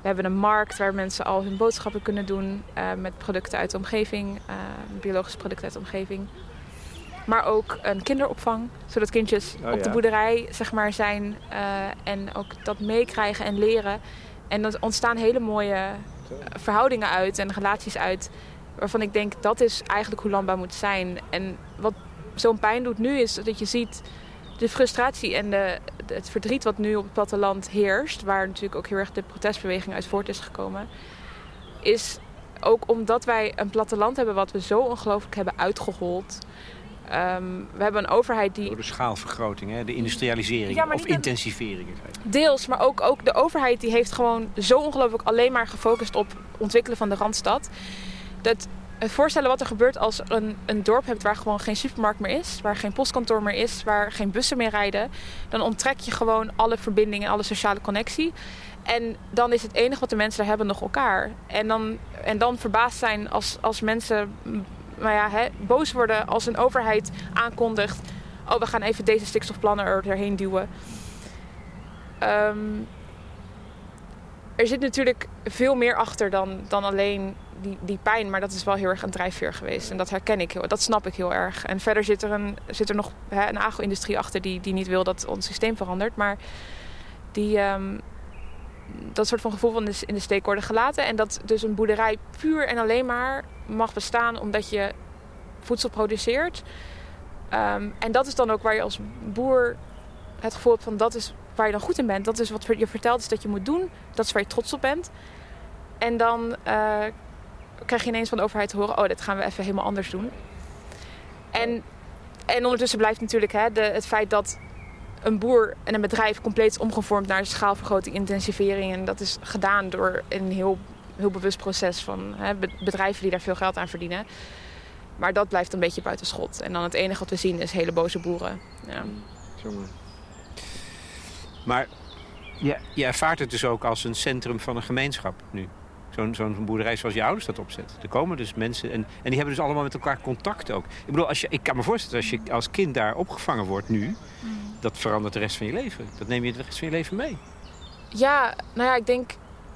We hebben een markt waar mensen al hun boodschappen kunnen doen uh, met producten uit de omgeving, uh, biologische producten uit de omgeving. Maar ook een kinderopvang, zodat kindjes Oh, op de boerderij zeg maar, zijn uh, en ook dat meekrijgen en leren. En er ontstaan hele mooie uh, verhoudingen uit en relaties uit, waarvan ik denk dat is eigenlijk hoe landbouw moet zijn. En wat zo'n pijn doet nu is dat je ziet de frustratie en de, het verdriet wat nu op het platteland heerst, waar natuurlijk ook heel erg de protestbeweging uit voort is gekomen, is ook omdat wij een platteland hebben wat we zo ongelooflijk hebben uitgehold. Um, we hebben een overheid die. Door de schaalvergroting, hè? de industrialisering Ja, of een- intensivering. Deels, maar ook, ook de overheid die heeft gewoon zo ongelooflijk alleen maar gefocust op ontwikkelen van de Randstad. Dat het voorstellen wat er gebeurt als een, een dorp hebt waar gewoon geen supermarkt meer is, waar geen postkantoor meer is, waar geen bussen meer rijden, dan onttrek je gewoon alle verbindingen en alle sociale connectie. En dan is het enige wat de mensen daar hebben nog elkaar. En dan, en dan verbaasd zijn als, als mensen nou ja, hè, boos worden als een overheid aankondigt: Oh, we gaan even deze stikstofplannen er duwen. Um, er zit natuurlijk veel meer achter dan, dan alleen die, die pijn, maar dat is wel heel erg een drijfveer geweest. En dat herken ik heel, dat snap ik heel erg. En verder zit er, een, zit er nog hè, een agro-industrie achter die, die niet wil dat ons systeem verandert. Maar die, um, dat soort van gevoel van in de steek worden gelaten. En dat dus een boerderij puur en alleen maar mag bestaan omdat je voedsel produceert. Um, en dat is dan ook waar je als boer het gevoel hebt van dat is waar je dan goed in bent. Dat is wat je vertelt is dat je moet doen. Dat is waar je trots op bent. En dan uh, krijg je ineens van de overheid te horen... oh, dit gaan we even helemaal anders doen. En, en ondertussen blijft natuurlijk hè, de, het feit dat een boer en een bedrijf... compleet omgevormd naar schaalvergroting, intensivering. En dat is gedaan door een heel, heel bewust proces van hè, bedrijven... die daar veel geld aan verdienen. Maar dat blijft een beetje buiten schot. En dan het enige wat we zien is hele boze boeren. Ja. Jongen. Maar je, je ervaart het dus ook als een centrum van een gemeenschap nu. Zo'n zo'n boerderij zoals je ouders dat opzet. Er komen dus mensen en, en die hebben dus allemaal met elkaar contact ook. Ik bedoel, als je, ik kan me voorstellen als je als kind daar opgevangen wordt nu... Mm. dat verandert de rest van je leven. Dat neem je de rest van je leven mee. Ja, nou ja, ik denk...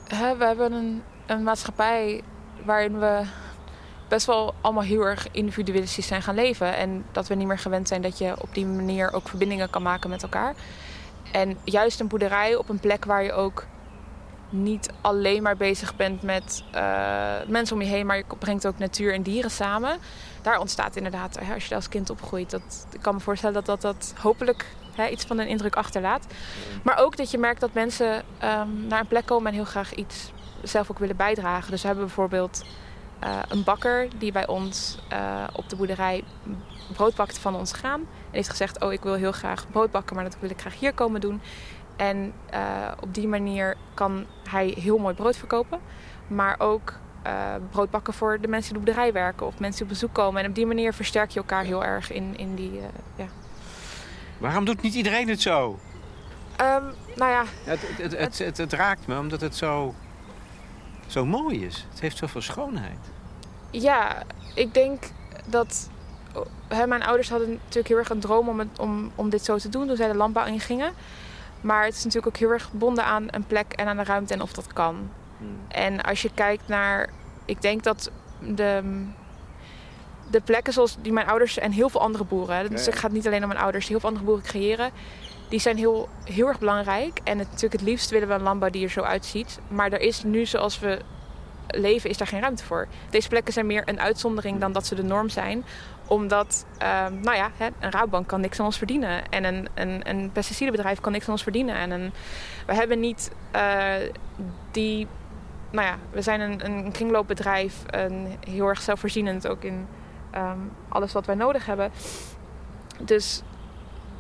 Hè, we hebben een, een maatschappij waarin we best wel allemaal heel erg individualistisch zijn gaan leven. En dat we niet meer gewend zijn dat je op die manier ook verbindingen kan maken met elkaar. En juist een boerderij op een plek waar je ook niet alleen maar bezig bent met uh, mensen om je heen, maar je brengt ook natuur en dieren samen. Daar ontstaat inderdaad, als je als kind opgroeit, dat, ik kan me voorstellen dat dat, dat hopelijk hè, iets van een indruk achterlaat. Maar ook dat je merkt dat mensen um, naar een plek komen en heel graag iets zelf ook willen bijdragen. Dus we hebben bijvoorbeeld uh, een bakker die bij ons uh, op de boerderij brood bakt van ons graan. En heeft gezegd, oh ik wil heel graag brood bakken, maar dat wil ik graag hier komen doen. En uh, op die manier kan hij heel mooi brood verkopen. Maar ook brood bakken voor de mensen die op de boerderij werken. Of mensen die op bezoek komen. En op die manier versterk je elkaar heel erg in, in die... Ja. Waarom doet niet iedereen het zo? Um, nou ja... Het, het, het, het, het raakt me omdat het zo, zo mooi is. Het heeft zoveel schoonheid. Ja, ik denk dat... Hè, mijn ouders hadden natuurlijk heel erg een droom om, het, om, om dit zo te doen toen zij de landbouw ingingen. Maar het is natuurlijk ook heel erg gebonden aan een plek en aan de ruimte en of dat kan. Hmm. En als je kijkt naar... Ik denk dat de, de plekken zoals die mijn ouders en heel veel andere boeren... Dus het gaat niet alleen om mijn ouders, die heel veel andere boeren creëren... Die zijn heel, heel erg belangrijk. En het, natuurlijk het liefst willen we een landbouw die er zo uitziet. Maar er is nu, zoals we leven, is daar geen ruimte voor. Deze plekken zijn meer een uitzondering dan dat ze de norm zijn omdat, uh, nou ja, een Rabobank kan niks aan ons verdienen. En een, een, een pesticidenbedrijf kan niks aan ons verdienen. En we hebben niet uh, die... Nou ja, we zijn een, een kringloopbedrijf. Een, heel erg zelfvoorzienend ook in um, alles wat wij nodig hebben. Dus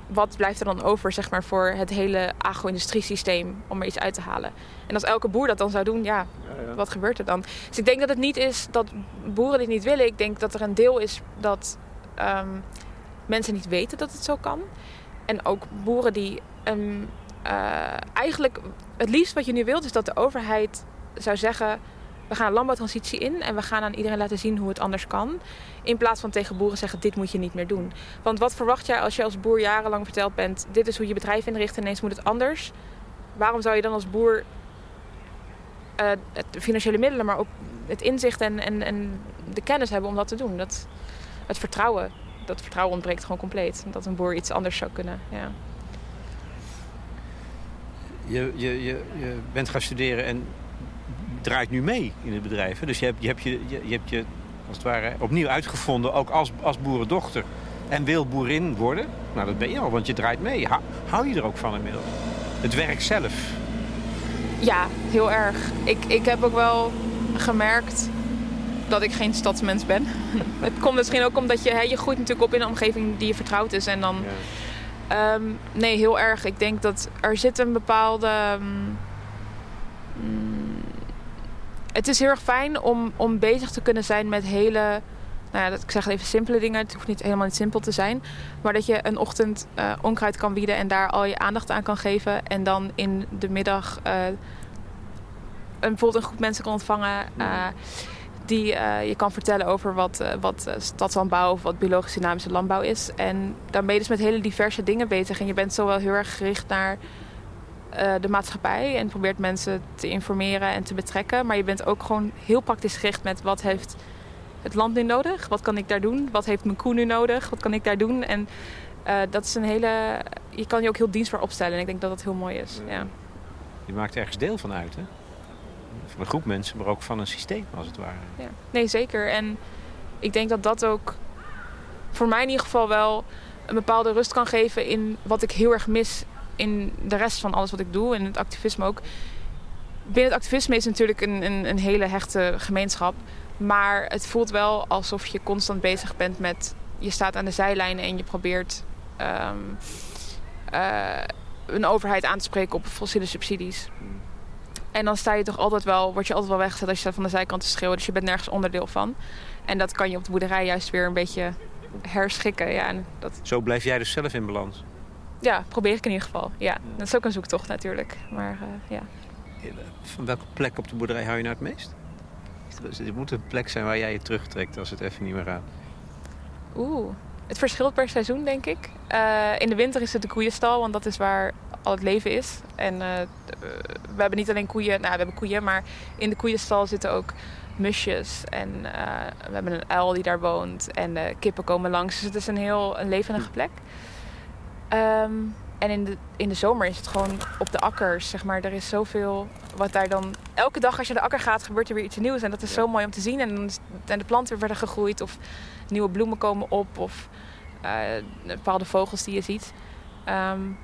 wat blijft er dan over, zeg maar, voor het hele agro-industriesysteem om er iets uit te halen? En als elke boer dat dan zou doen, ja, ja, ja, wat gebeurt er dan? Dus ik denk dat het niet is dat boeren dit niet willen. Ik denk dat er een deel is dat ehm, mensen niet weten dat het zo kan. En ook boeren die eh, eigenlijk het liefst wat je nu wilt is dat de overheid zou zeggen we gaan een landbouwtransitie in en we gaan aan iedereen laten zien hoe het anders kan. In plaats van tegen boeren zeggen, dit moet je niet meer doen. Want wat verwacht jij als je als boer jarenlang verteld bent, dit is hoe je bedrijf inricht en ineens moet het anders. Waarom zou je dan als boer uh, de financiële middelen, maar ook het inzicht en, en, en de kennis hebben om dat te doen? Dat, het vertrouwen, dat vertrouwen ontbreekt gewoon compleet. Dat een boer iets anders zou kunnen, ja. Je, je, je, je bent gaan studeren en draait nu mee in het bedrijf. Hè? Dus je hebt je, hebt je, je, hebt je als het ware opnieuw uitgevonden, ook als, als boerendochter. En wil boerin worden? Nou, dat ben je al, want je draait mee. Hou, je er ook van inmiddels? Het werk zelf? Ja, heel erg. Ik, ik heb ook wel gemerkt dat ik geen stadsmens ben. het komt misschien ook omdat je, hè, je groeit natuurlijk op in een omgeving die je vertrouwd is. En dan... Ehm, nee, heel erg. Ik denk dat er zit een bepaalde... Um, het is heel erg fijn om, om bezig te kunnen zijn met hele, nou ja, ik zeg even simpele dingen. Het hoeft niet helemaal niet simpel te zijn. Maar dat je een ochtend uh, onkruid kan bieden en daar al je aandacht aan kan geven. En dan in de middag uh, een, bijvoorbeeld een groep mensen kan ontvangen. Uh, die je kan vertellen over wat, wat stadslandbouw of wat biologisch dynamische landbouw is. En daarmee dus met hele diverse dingen bezig. En je bent zowel heel erg gericht naar uh, de maatschappij en probeert mensen te informeren en te betrekken. Maar je bent ook gewoon heel praktisch gericht met wat heeft het land nu nodig? Wat kan ik daar doen? Wat heeft mijn koe nu nodig? Wat kan ik daar doen? En uh, dat is een hele. Je kan je ook heel dienstbaar opstellen en ik denk dat dat heel mooi is. Ja. Je maakt ergens deel van uit, hè? Van een groep mensen, maar ook van een systeem als het ware. Ja. Nee, zeker. En ik denk dat dat ook voor mij in ieder geval wel een bepaalde rust kan geven in wat ik heel erg mis in de rest van alles wat ik doe en het activisme ook. Binnen het activisme is natuurlijk een, een, een hele hechte gemeenschap. Maar het voelt wel alsof je constant bezig bent met. Je staat aan de zijlijn en je probeert um, uh, een overheid aan te spreken op fossiele subsidies. En dan sta je toch altijd wel, word je altijd wel weggezet als je staat van de zijkant te schreeuwen. Dus je bent nergens onderdeel van. En dat kan je op de boerderij juist weer een beetje herschikken. Ja, en dat... Zo blijf jij dus zelf in balans? Ja, probeer ik in ieder geval. Ja, dat is ook een zoektocht natuurlijk. Maar uh, ja. Van welke plek op de boerderij hou je nou het meest? Er moet een plek zijn waar jij je terugtrekt als het even niet meer gaat. Oeh, het verschilt per seizoen denk ik. Uh, in de winter is het de koeienstal, want dat is waar al het leven is. En uh, we hebben niet alleen koeien, nou we hebben koeien, maar in de koeienstal zitten ook musjes. En uh, we hebben een uil die daar woont en kippen komen langs. Dus het is een heel een levendige plek. Um, en in de, in de zomer is het gewoon op de akkers, zeg maar. Er is zoveel wat daar dan... Elke dag als je de akker gaat, gebeurt er weer iets nieuws. En dat is zo mooi om te zien. En dan zijn de planten weer verder gegroeid. Of nieuwe bloemen komen op. Of uh, bepaalde vogels die je ziet. Um,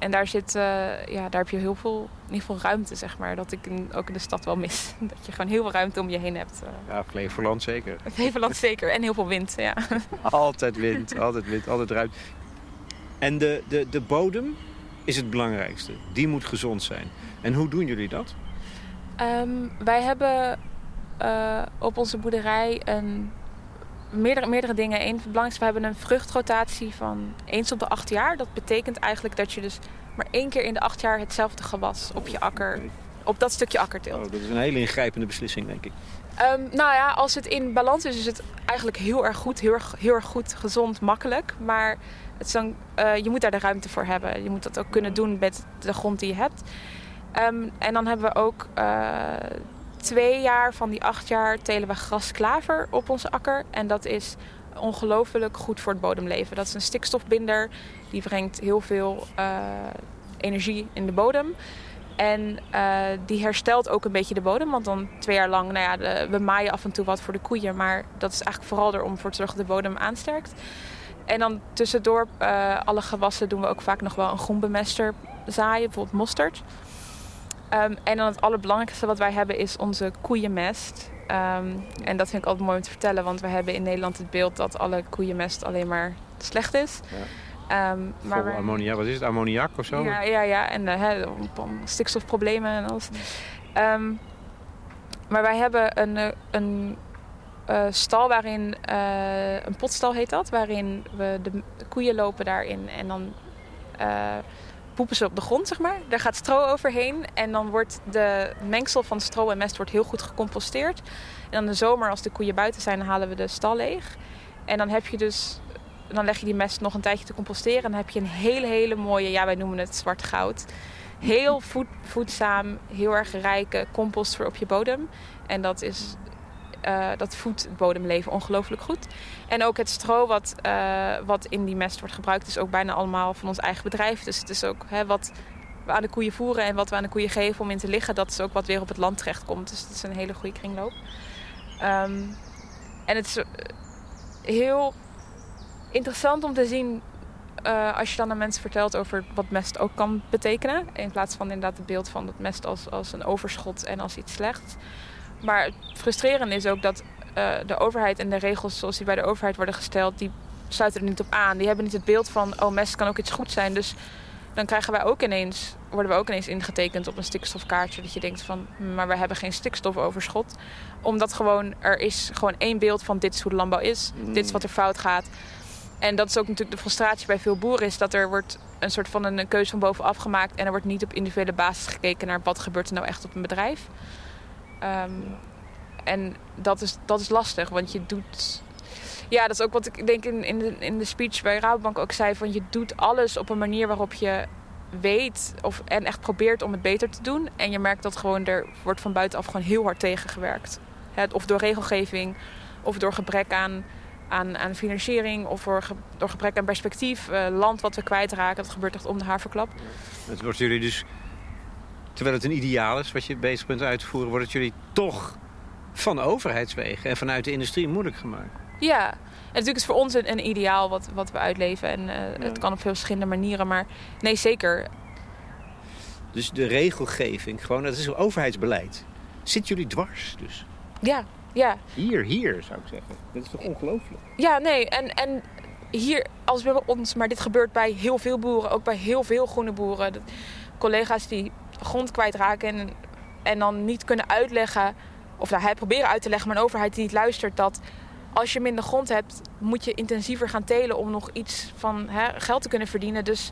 en daar, zit, uh, ja, daar heb je heel veel, in ieder geval ruimte, zeg maar. Dat ik in, ook in de stad wel mis. Dat je gewoon heel veel ruimte om je heen hebt. Uh. Ja, Flevoland zeker. Flevoland zeker. En heel veel wind, ja. Altijd wind, altijd wind, altijd ruimte. En de, de, de bodem is het belangrijkste. Die moet gezond zijn. En hoe doen jullie dat? Um, wij hebben uh, op onze boerderij een, meerdere, meerdere dingen. Eén van het belangrijkste, we hebben een vruchtrotatie van eens op de acht jaar. Dat betekent eigenlijk dat je dus maar één keer in de acht jaar hetzelfde gewas op je akker, op dat stukje akker teelt. Oh, dat is een hele ingrijpende beslissing, denk ik. Um, nou ja, als het in balans is, is het eigenlijk heel erg goed, heel erg, heel erg goed, gezond, makkelijk. Maar uh, je moet daar de ruimte voor hebben. Je moet dat ook kunnen doen met de grond die je hebt. Um, en dan hebben we ook uh, twee jaar van die acht jaar telen we grasklaver op onze akker. En dat is ongelooflijk goed voor het bodemleven. Dat is een stikstofbinder. Die brengt heel veel uh, energie in de bodem. En die herstelt ook een beetje de bodem. Want dan twee jaar lang, nou ja, we maaien af en toe wat voor de koeien. Maar dat is eigenlijk vooral er om voor te zorgen dat de bodem aansterkt. En dan tussendoor uh, alle gewassen doen we ook vaak nog wel een groenbemester zaaien. Bijvoorbeeld mosterd. Um, en dan het allerbelangrijkste wat wij hebben is onze koeienmest. Um, en dat vind ik altijd mooi om te vertellen. Want we hebben in Nederland het beeld dat alle koeienmest alleen maar slecht is. Ja. Um, maar Vol ammoniak, wat is het? Ammoniak of zo? Ja, ja, ja. en uh, stikstofproblemen en alles. Um, maar wij hebben een, een eh, stal waarin, eh, een potstal heet dat, waarin we de, koeien lopen daarin en dan eh, poepen ze op de grond, zeg maar. Daar gaat stro overheen en dan wordt de mengsel van stro en mest wordt heel goed gecomposteerd. En dan de zomer, als de koeien buiten zijn, halen we de stal leeg. En dan heb je dus, dan leg je die mest nog een tijdje te composteren en dan heb je een hele, hele mooie, ja wij noemen het zwart goud. Heel voed, voedzaam, heel erg rijke compost voor op je bodem. En dat is uh, dat voedt het bodemleven ongelooflijk goed. En ook het stro wat, uh, wat in die mest wordt gebruikt, is ook bijna allemaal van ons eigen bedrijf. Dus het is ook hè, wat we aan de koeien voeren en wat we aan de koeien geven om in te liggen, dat is ook wat weer op het land terechtkomt. Dus het is een hele goede kringloop. Um, en het is eh, heel interessant om te zien als je dan aan mensen vertelt over wat mest ook kan betekenen. In plaats van inderdaad het beeld van het mest als, als een overschot en als iets slechts. Maar het frustrerende is ook dat uh, de overheid en de regels zoals die bij de overheid worden gesteld, die sluiten er niet op aan. Die hebben niet het beeld van, oh, mest kan ook iets goed zijn. Dus dan krijgen wij ook ineens, worden we ook ineens ingetekend op een stikstofkaartje. Dat je denkt van, hm, maar we hebben geen stikstofoverschot. Omdat gewoon, er is gewoon één beeld van dit is hoe de landbouw is. Mm. Dit is wat er fout gaat. En dat is ook natuurlijk de frustratie bij veel boeren, is dat er wordt een soort van een keuze van bovenaf gemaakt. En er wordt niet op individuele basis gekeken naar wat gebeurt er nou echt op een bedrijf. Um, en dat is, dat is lastig, want je doet. Ja, dat is ook wat ik denk in, in, de, in de speech bij Rabobank ook zei: van je doet alles op een manier waarop je weet of, en echt probeert om het beter te doen. En je merkt dat gewoon er wordt van buitenaf gewoon heel hard tegengewerkt. Of door regelgeving, of door gebrek aan, aan, aan financiering, of door, door gebrek aan perspectief. Uh, land wat we kwijtraken, dat gebeurt echt om de haverklap. Het wordt jullie dus terwijl het een ideaal is wat je bezig bent uit te voeren, wordt het jullie toch van overheidswegen en vanuit de industrie moeilijk gemaakt. Ja, en natuurlijk is voor ons een, een ideaal wat, wat we uitleven. En uh, het kan op veel verschillende manieren, maar nee, zeker. Dus de regelgeving, gewoon, dat is overheidsbeleid. Zit jullie dwars dus? Ja, ja. Hier, hier zou ik zeggen. Dat is toch ongelooflijk? Ja, nee, en, en hier, als bij ons, maar dit gebeurt bij heel veel boeren, ook bij heel veel groene boeren. collega's die grond kwijtraken en, en dan niet kunnen uitleggen, of nou, hij proberen uit te leggen, maar een overheid die niet luistert, dat als je minder grond hebt, moet je intensiever gaan telen om nog iets van hè, geld te kunnen verdienen. Dus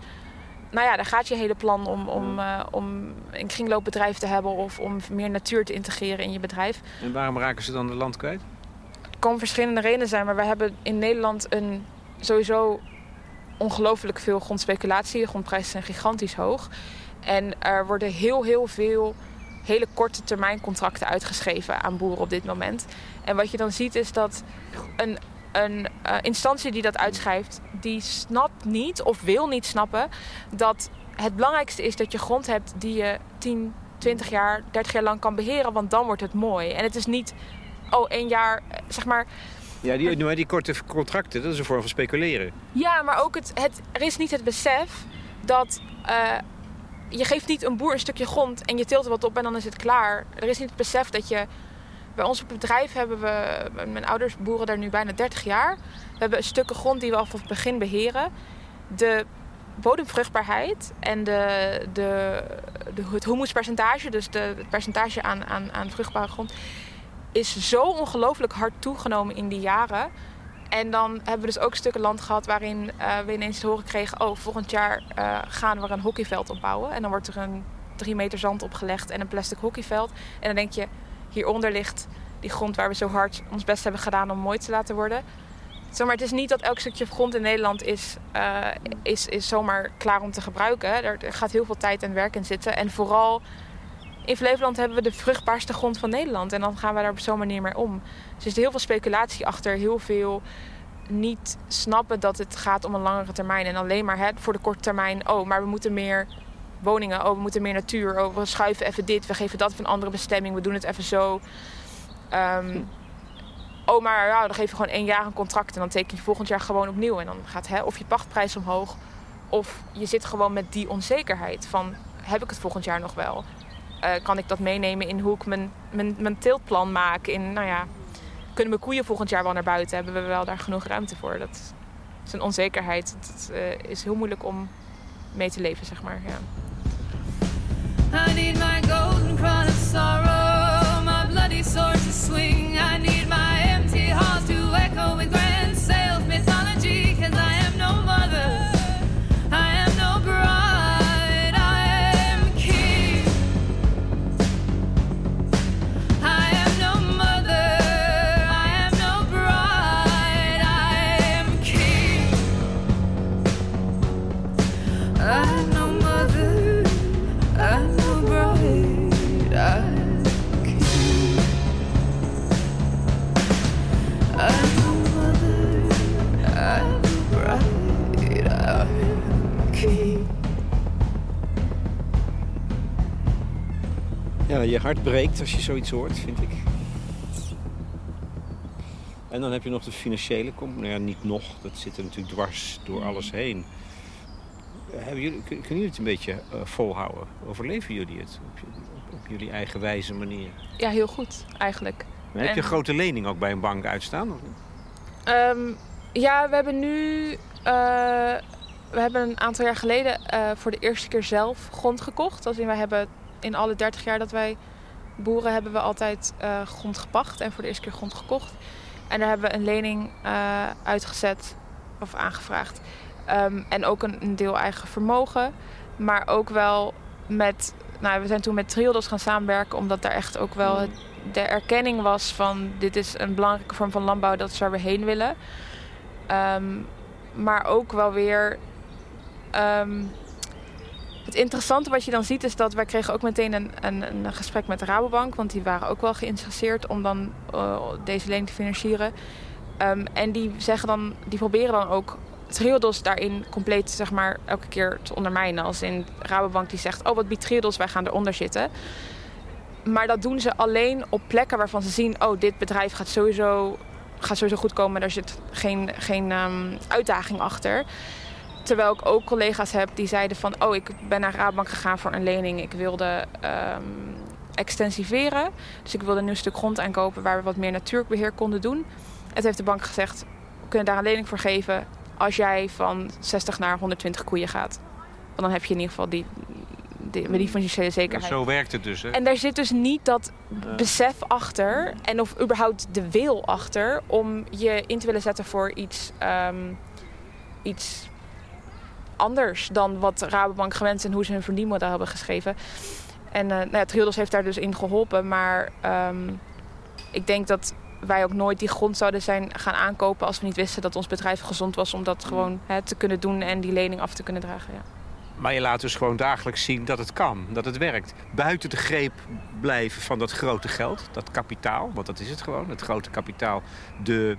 nou ja, daar gaat je hele plan om, om, uh, om een kringloopbedrijf te hebben of om meer natuur te integreren in je bedrijf. En waarom raken ze dan de land kwijt? Het kan verschillende redenen zijn, maar we hebben in Nederland een sowieso ongelooflijk veel grondspeculatie. De grondprijzen zijn gigantisch hoog. En er worden heel, heel veel hele korte termijn contracten uitgeschreven aan boeren op dit moment. En wat je dan ziet is dat een, een uh, instantie die dat uitschrijft, die snapt niet of wil niet snappen dat het belangrijkste is dat je grond hebt die je 10, 20 jaar, 30 jaar lang kan beheren, want dan wordt het mooi. En het is niet, oh, één jaar, eh, zeg maar. Ja, die, die korte contracten, dat is een vorm van speculeren. Ja, maar ook het, het er is niet het besef dat. Uh, je geeft niet een boer een stukje grond en je tilt er wat op en dan is het klaar. Er is niet het besef dat je. Bij ons bedrijf hebben we, mijn ouders boeren daar nu bijna 30 jaar. We hebben stukken grond die we al vanaf het begin beheren. De bodemvruchtbaarheid en de, de, de, het humuspercentage, dus de, het percentage aan, aan, aan vruchtbare grond, is zo ongelooflijk hard toegenomen in die jaren. En dan hebben we dus ook stukken land gehad waarin uh, we ineens te horen kregen... oh, volgend jaar uh, gaan we een hockeyveld opbouwen. En dan wordt er een drie meter zand opgelegd en een plastic hockeyveld. En dan denk je, hieronder ligt die grond waar we zo hard ons best hebben gedaan om mooi te laten worden. Zomaar, het is niet dat elk stukje grond in Nederland is, uh, is, is zomaar klaar om te gebruiken. Er gaat heel veel tijd en werk in zitten. En vooral in Flevoland hebben we de vruchtbaarste grond van Nederland. En dan gaan we daar op zo'n manier mee om. Dus er is heel veel speculatie achter. Heel veel niet snappen dat het gaat om een langere termijn. En alleen maar hè, voor de korte termijn. Oh, maar we moeten meer woningen. Oh, we moeten meer natuur. Oh, we schuiven even dit. We geven dat van een andere bestemming. We doen het even zo. Um, oh, maar ja, dan geef je gewoon één jaar een contract. En dan teken je volgend jaar gewoon opnieuw. En dan gaat hè, of je pachtprijs omhoog. Of je zit gewoon met die onzekerheid van... heb ik het volgend jaar nog wel? Uh, kan ik dat meenemen in hoe ik mijn, mijn, mijn teeltplan maak. In, nou ja, kunnen mijn koeien volgend jaar wel naar buiten? Hebben we wel daar genoeg ruimte voor? Dat is een onzekerheid. Het uh, is heel moeilijk om mee te leven, zeg maar. Ja. I need my golden crown of sorrow, my bloody sword to swing. I need Ja, je hart breekt als je zoiets hoort, vind ik. En dan heb je nog de financiële kom. Nou ja, niet nog. Dat zit er natuurlijk dwars door alles heen. Hebben jullie, kun- kunnen jullie het een beetje eh, volhouden? Overleven jullie het op, op jullie eigen wijze manier? Ja, heel goed eigenlijk. Heb je En- een grote lening ook bij een bank uitstaan? of niet? Ehm, ja, we hebben nu. eh, we hebben een aantal jaar geleden eh, voor de eerste keer zelf grond gekocht. Als in wij hebben in alle 30 jaar dat wij boeren hebben we altijd eh, grond gepacht en voor de eerste keer grond gekocht. En daar hebben we een lening eh, uitgezet of aangevraagd. Ehm, en ook een, een deel eigen vermogen. Maar ook wel met. Nou, we zijn toen met Triodos gaan samenwerken, omdat daar echt ook wel het de erkenning was van dit is een belangrijke vorm van landbouw, dat is waar we heen willen. Ehm, maar ook wel weer. ehm, het interessante wat je dan ziet is dat wij kregen ook meteen een, een, een gesprek met de Rabobank, want die waren ook wel geïnteresseerd om dan eh, deze lening te financieren. Ehm, en die zeggen dan, die proberen dan ook Triodos daarin compleet zeg maar elke keer te ondermijnen. Als in Rabobank die zegt, oh wat biedt Triodos, wij gaan eronder zitten. Maar dat doen ze alleen op plekken waarvan ze zien... oh, dit bedrijf gaat sowieso, gaat sowieso goed komen. Daar zit geen, geen ehm, uitdaging achter. Terwijl ik ook collega's heb die zeiden van... oh, ik ben naar Rabobank gegaan voor een lening. Ik wilde ehm, extensiveren. Dus ik wilde nu een stuk grond aankopen... waar we wat meer natuurlijk beheer konden doen. Het heeft de bank gezegd... we kunnen daar een lening voor geven... als jij van 60 naar 120 koeien gaat. Want dan heb je in ieder geval die, die, die financiële zekerheid. Zo werkt het dus, hè? En daar zit dus niet dat besef achter en of überhaupt de wil achter om je in te willen zetten voor iets, ehm, iets anders dan wat Rabobank gewend is en hoe ze hun verdienmodel hebben geschreven. En eh nou ja, Triodos heeft daar dus in geholpen, maar ehm, ik denk dat wij ook nooit die grond zouden zijn gaan aankopen als we niet wisten dat ons bedrijf gezond was om dat gewoon hè, te kunnen doen en die lening af te kunnen dragen. Ja. Maar je laat dus gewoon dagelijks zien dat het kan, dat het werkt. Buiten de greep blijven van dat grote geld, dat kapitaal, want dat is het gewoon, het grote kapitaal, de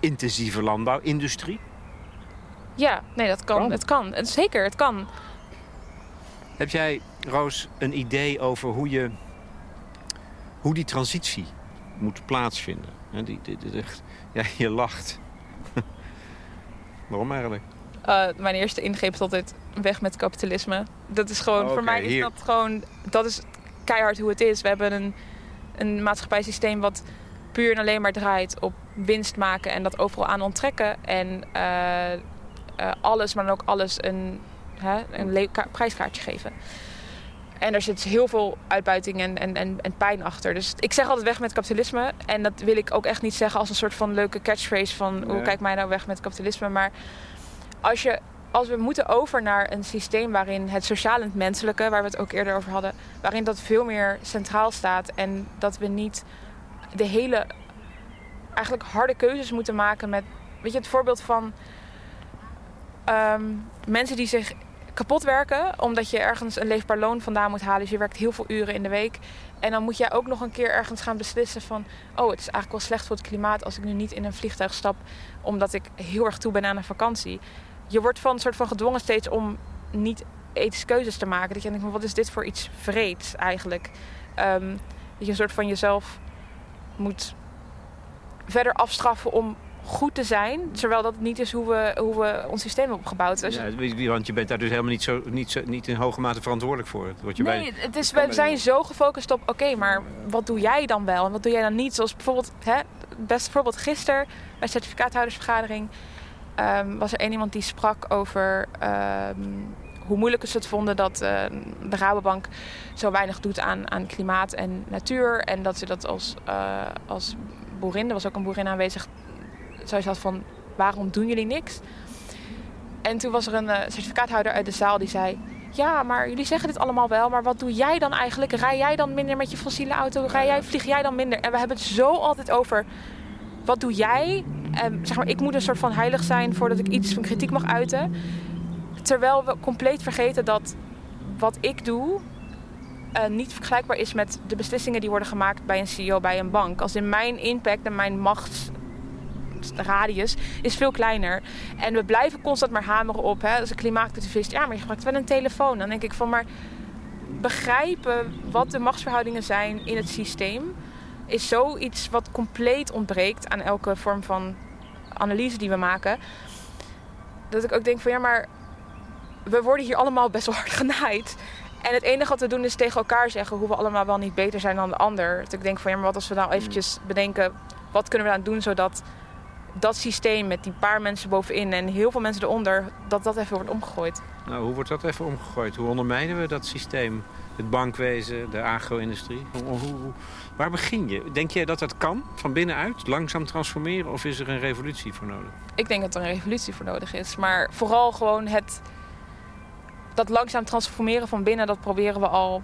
intensieve landbouwindustrie. Ja, nee, dat kan. Kan. Het kan. En Zeker, het kan. Heb jij, Roos, een idee over hoe, je, hoe die transitie moet plaatsvinden? Hè, die, die, die- echt- ja, je lacht. Waarom eigenlijk? Uh, mijn eerste ingreep is altijd weg met kapitalisme. Dat is gewoon, voor mij is hier. dat gewoon, dat is keihard hoe het is. We hebben een, een maatschappijsysteem wat puur en alleen maar draait op winst maken en dat overal aan onttrekken. En eh, eh, alles, maar dan ook alles een, hè, een prijskaartje geven. En er zit heel veel uitbuiting en, en, en, en pijn achter. Dus ik zeg altijd weg met kapitalisme. En dat wil ik ook echt niet zeggen als een soort van leuke catchphrase van... hoe Nee. kijk mij nou weg met kapitalisme. Maar als, je, als we moeten over naar een systeem waarin het sociaal en het menselijke... waar we het ook eerder over hadden... waarin dat veel meer centraal staat. En dat we niet de hele... eigenlijk harde keuzes moeten maken met... Weet je, het voorbeeld van... ehm, mensen die zich kapot werken... omdat je ergens een leefbaar loon vandaan moet halen. Dus je werkt heel veel uren in de week. En dan moet jij ook nog een keer ergens gaan beslissen van... oh, het is eigenlijk wel slecht voor het klimaat... als ik nu niet in een vliegtuig stap... omdat ik heel erg toe ben aan een vakantie. Je wordt van soort van gedwongen steeds om niet ethische keuzes te maken. Dat je denkt, wat is dit voor iets vreeds eigenlijk? Ehm, dat je een soort van jezelf moet verder afstraffen om goed te zijn. Terwijl dat niet is hoe we, hoe we ons systeem hebben opgebouwd. Dus Ja, want je bent daar dus helemaal niet, zo, niet, zo, niet in hoge mate verantwoordelijk voor. Wordt je bij- Nee, het is, we zijn zo gefocust op, oké, maar wat doe jij dan wel en wat doe jij dan niet? Zoals bijvoorbeeld, hè, het beste voorbeeld gisteren bij certificaathoudersvergadering ehm, was er één iemand die sprak over ehm, hoe moeilijk ze het vonden dat eh, de Rabobank zo weinig doet aan, aan klimaat en natuur. En dat ze dat als, eh, als boerin, er was ook een boerin aanwezig, zoiets had van waarom doen jullie niks? En toen was er een eh, certificaathouder uit de zaal die zei... Ja, maar jullie zeggen dit allemaal wel, maar wat doe jij dan eigenlijk? Rij jij dan minder met je fossiele auto? Rij jij, vlieg jij dan minder? En we hebben het zo altijd over... Wat doe jij? En zeg maar, ik moet een soort van heilig zijn voordat ik iets van kritiek mag uiten. Terwijl we compleet vergeten dat wat ik doe... eh, niet vergelijkbaar is met de beslissingen die worden gemaakt bij een CEO, bij een bank. Als in mijn impact en mijn machtsradius is veel kleiner. En we blijven constant maar hameren op, hè, als een klimaatactivist. Ja, maar je gebruikt wel een telefoon. Dan denk ik van, maar begrijpen wat de machtsverhoudingen zijn in het systeem is zoiets wat compleet ontbreekt aan elke vorm van analyse die we maken. Dat ik ook denk van ja, maar we worden hier allemaal best wel hard genaaid. En het enige wat we doen is tegen elkaar zeggen hoe we allemaal wel niet beter zijn dan de ander. Dat ik denk van ja, maar wat als we nou eventjes bedenken, wat kunnen we aan doen zodat dat systeem met die paar mensen bovenin en heel veel mensen eronder, dat dat even wordt omgegooid. Nou, hoe wordt dat even omgegooid? Hoe ondermijnen we dat systeem? Het bankwezen, de agro-industrie? Waar begin je? Denk jij dat dat kan, van binnenuit, langzaam transformeren? Of is er een revolutie voor nodig? Ik denk dat er een revolutie voor nodig is. Maar vooral gewoon het... Dat langzaam transformeren van binnen, dat proberen we al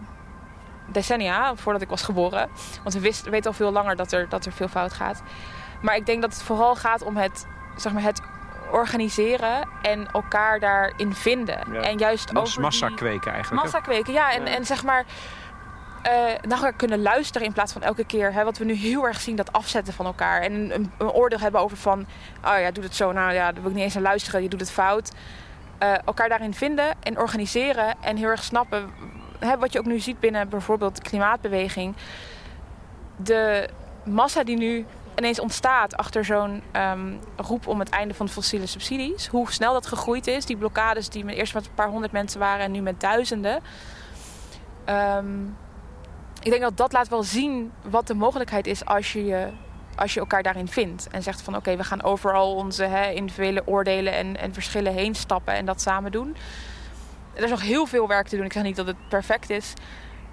decennia, voordat ik was geboren. Want we wisten, weten al veel langer dat er, dat er veel fout gaat. Maar ik denk dat het vooral gaat om het, zeg maar, het organiseren en elkaar daarin vinden. En juist Mas, over massa die... kweken eigenlijk. Massa kweken, ja. En, Ja. en zeg maar... eh naar elkaar kunnen luisteren in plaats van elke keer... Hè, wat we nu heel erg zien, dat afzetten van elkaar. En een, een oordeel hebben over van... Oh ja, doe het zo. Nou ja, daar wil ik niet eens aan luisteren. Je doet het fout. Eh, elkaar daarin vinden en organiseren. En heel erg snappen... Hè, wat je ook nu ziet binnen bijvoorbeeld de klimaatbeweging. De massa die nu ineens ontstaat achter zo'n ehm, roep om het einde van fossiele subsidies. Hoe snel dat gegroeid is. Die blokkades die met- eerst met een paar honderd mensen waren en nu met duizenden. Ehm, ik denk dat dat laat wel zien wat de mogelijkheid is als je, je, als je elkaar daarin vindt. En zegt van oké, we gaan overal onze individuele oordelen en, en verschillen heen stappen en dat samen doen. Er is nog heel veel werk te doen. Ik zeg niet dat het perfect is.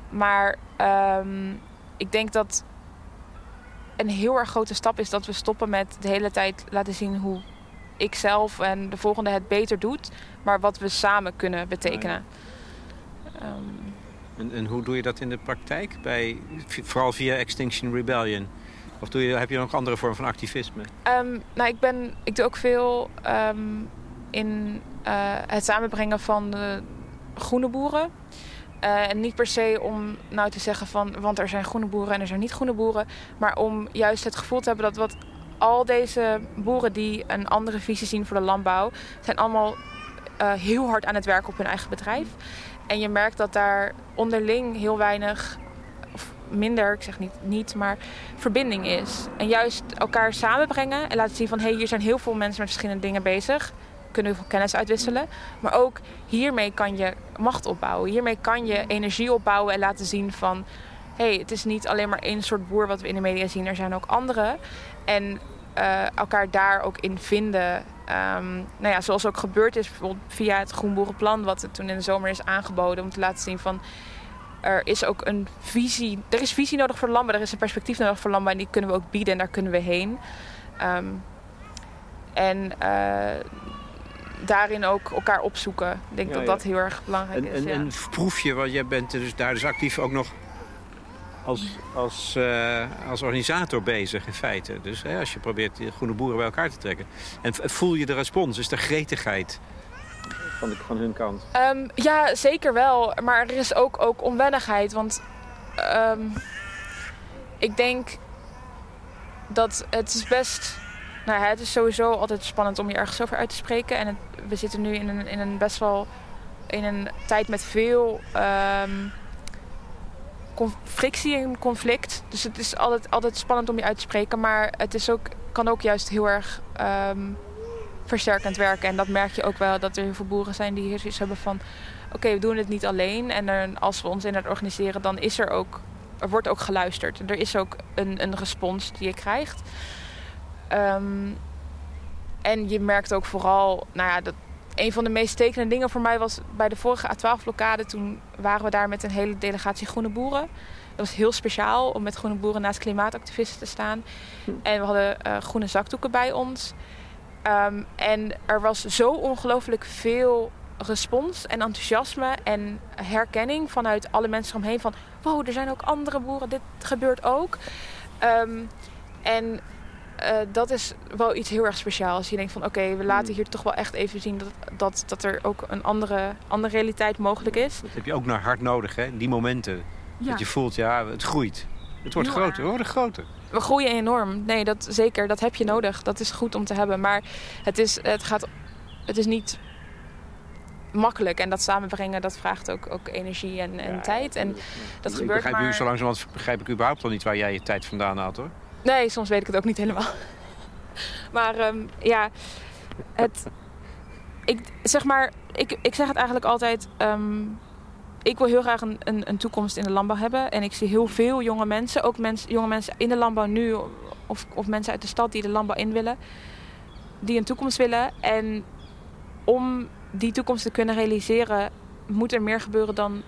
Maar ehm, ik denk dat een heel erg grote stap is dat we stoppen met de hele tijd laten zien hoe ik zelf en de volgende het beter doet. Maar wat we samen kunnen betekenen. Ehm, En, en hoe doe je dat in de praktijk? Bij, vooral via Extinction Rebellion? Of doe je, heb je nog andere vorm van activisme? Ehm, nou, ik, ben, ik doe ook veel ehm, in eh, het samenbrengen van de groene boeren. Eh, en niet per se om nou te zeggen van, want er zijn groene boeren en er zijn niet groene boeren. Maar om juist het gevoel te hebben dat wat al deze boeren die een andere visie zien voor de landbouw, zijn allemaal eh, heel hard aan het werken op hun eigen bedrijf. En je merkt dat daar onderling heel weinig, of minder, ik zeg niet niet, maar verbinding is. En juist elkaar samenbrengen en laten zien van... hé, hey, hier zijn heel veel mensen met verschillende dingen bezig. Kunnen veel kennis uitwisselen. Maar ook hiermee kan je macht opbouwen. Hiermee kan je energie opbouwen en laten zien van... hey, het is niet alleen maar één soort boer wat we in de media zien. Er zijn ook andere. En eh, elkaar daar ook in vinden. Ehm, nou ja, zoals ook gebeurd is bijvoorbeeld via het Groenboerenplan... wat toen in de zomer is aangeboden om te laten zien van er is ook een visie. Er is visie nodig voor landbouw, er is een perspectief nodig voor landbouw en die kunnen we ook bieden en daar kunnen we heen. Ehm, en eh, daarin ook elkaar opzoeken. Ik denk Ja, dat ja. dat heel erg belangrijk En, is. en, ja. en proef je, want jij bent dus daar dus actief ook nog als, als, eh, als organisator bezig in feite. Dus hè, als je probeert die groene boeren bij elkaar te trekken. En voel je de respons, is de gretigheid van, de, van hun kant? Ehm, ja, zeker wel. Maar er is ook, ook onwennigheid. Want ehm, ik denk dat het is best... Nou, het is sowieso altijd spannend om je ergens over uit te spreken. En het- we zitten nu in een, in een best wel... In een tijd met veel con- frictie en conflict. Dus het is altijd, altijd spannend om je uit te spreken. Maar het is ook, kan ook juist heel erg ehm, versterkend werken. En dat merk je ook wel dat er heel veel boeren zijn die hier zoiets hebben van... Oké, we doen het niet alleen. En als we ons inderdaad organiseren, dan is er ook... Er wordt ook geluisterd. Er is ook een, een respons die je krijgt. Ehm, en je merkt ook vooral... Nou ja, dat, een van de meest tekenende dingen voor mij was bij de vorige A12-blokkade. Toen waren we daar met een hele delegatie groene boeren. Dat was heel speciaal om met groene boeren naast klimaatactivisten te staan. En we hadden eh, groene zakdoeken bij ons. Ehm, en er was zo ongelooflijk veel respons en enthousiasme en herkenning vanuit alle mensen eromheen. Van wow, er zijn ook andere boeren, dit gebeurt ook. Ehm, en eh, dat is wel iets heel erg speciaals. Je denkt van oké, we laten hier toch wel echt even zien dat, dat, dat er ook een andere, andere realiteit mogelijk is. Dat heb je ook naar hard nodig, hè? die momenten. Dat je voelt, ja, het groeit. Het wordt groter, we worden groter. We groeien enorm. Nee, dat zeker. Dat heb je nodig. Dat is goed om te hebben. Maar het is, het gaat, het is niet makkelijk. En dat samenbrengen, dat vraagt ook, ook energie en, en tijd. En dat ik gebeurt begrijp maar... u zo langzamerhand begrijp ik überhaupt al niet waar jij je tijd vandaan haalt hoor. Nee, soms weet ik het ook niet helemaal. maar ehm, ja, het, ik, zeg maar, ik, ik zeg het eigenlijk altijd. ehm, ik wil heel graag een, een, een toekomst in de landbouw hebben. En ik zie heel veel jonge mensen, ook mens, jonge mensen in de landbouw nu, of, of mensen uit de stad die de landbouw in willen, die een toekomst willen. En om die toekomst te kunnen realiseren, moet er meer gebeuren dan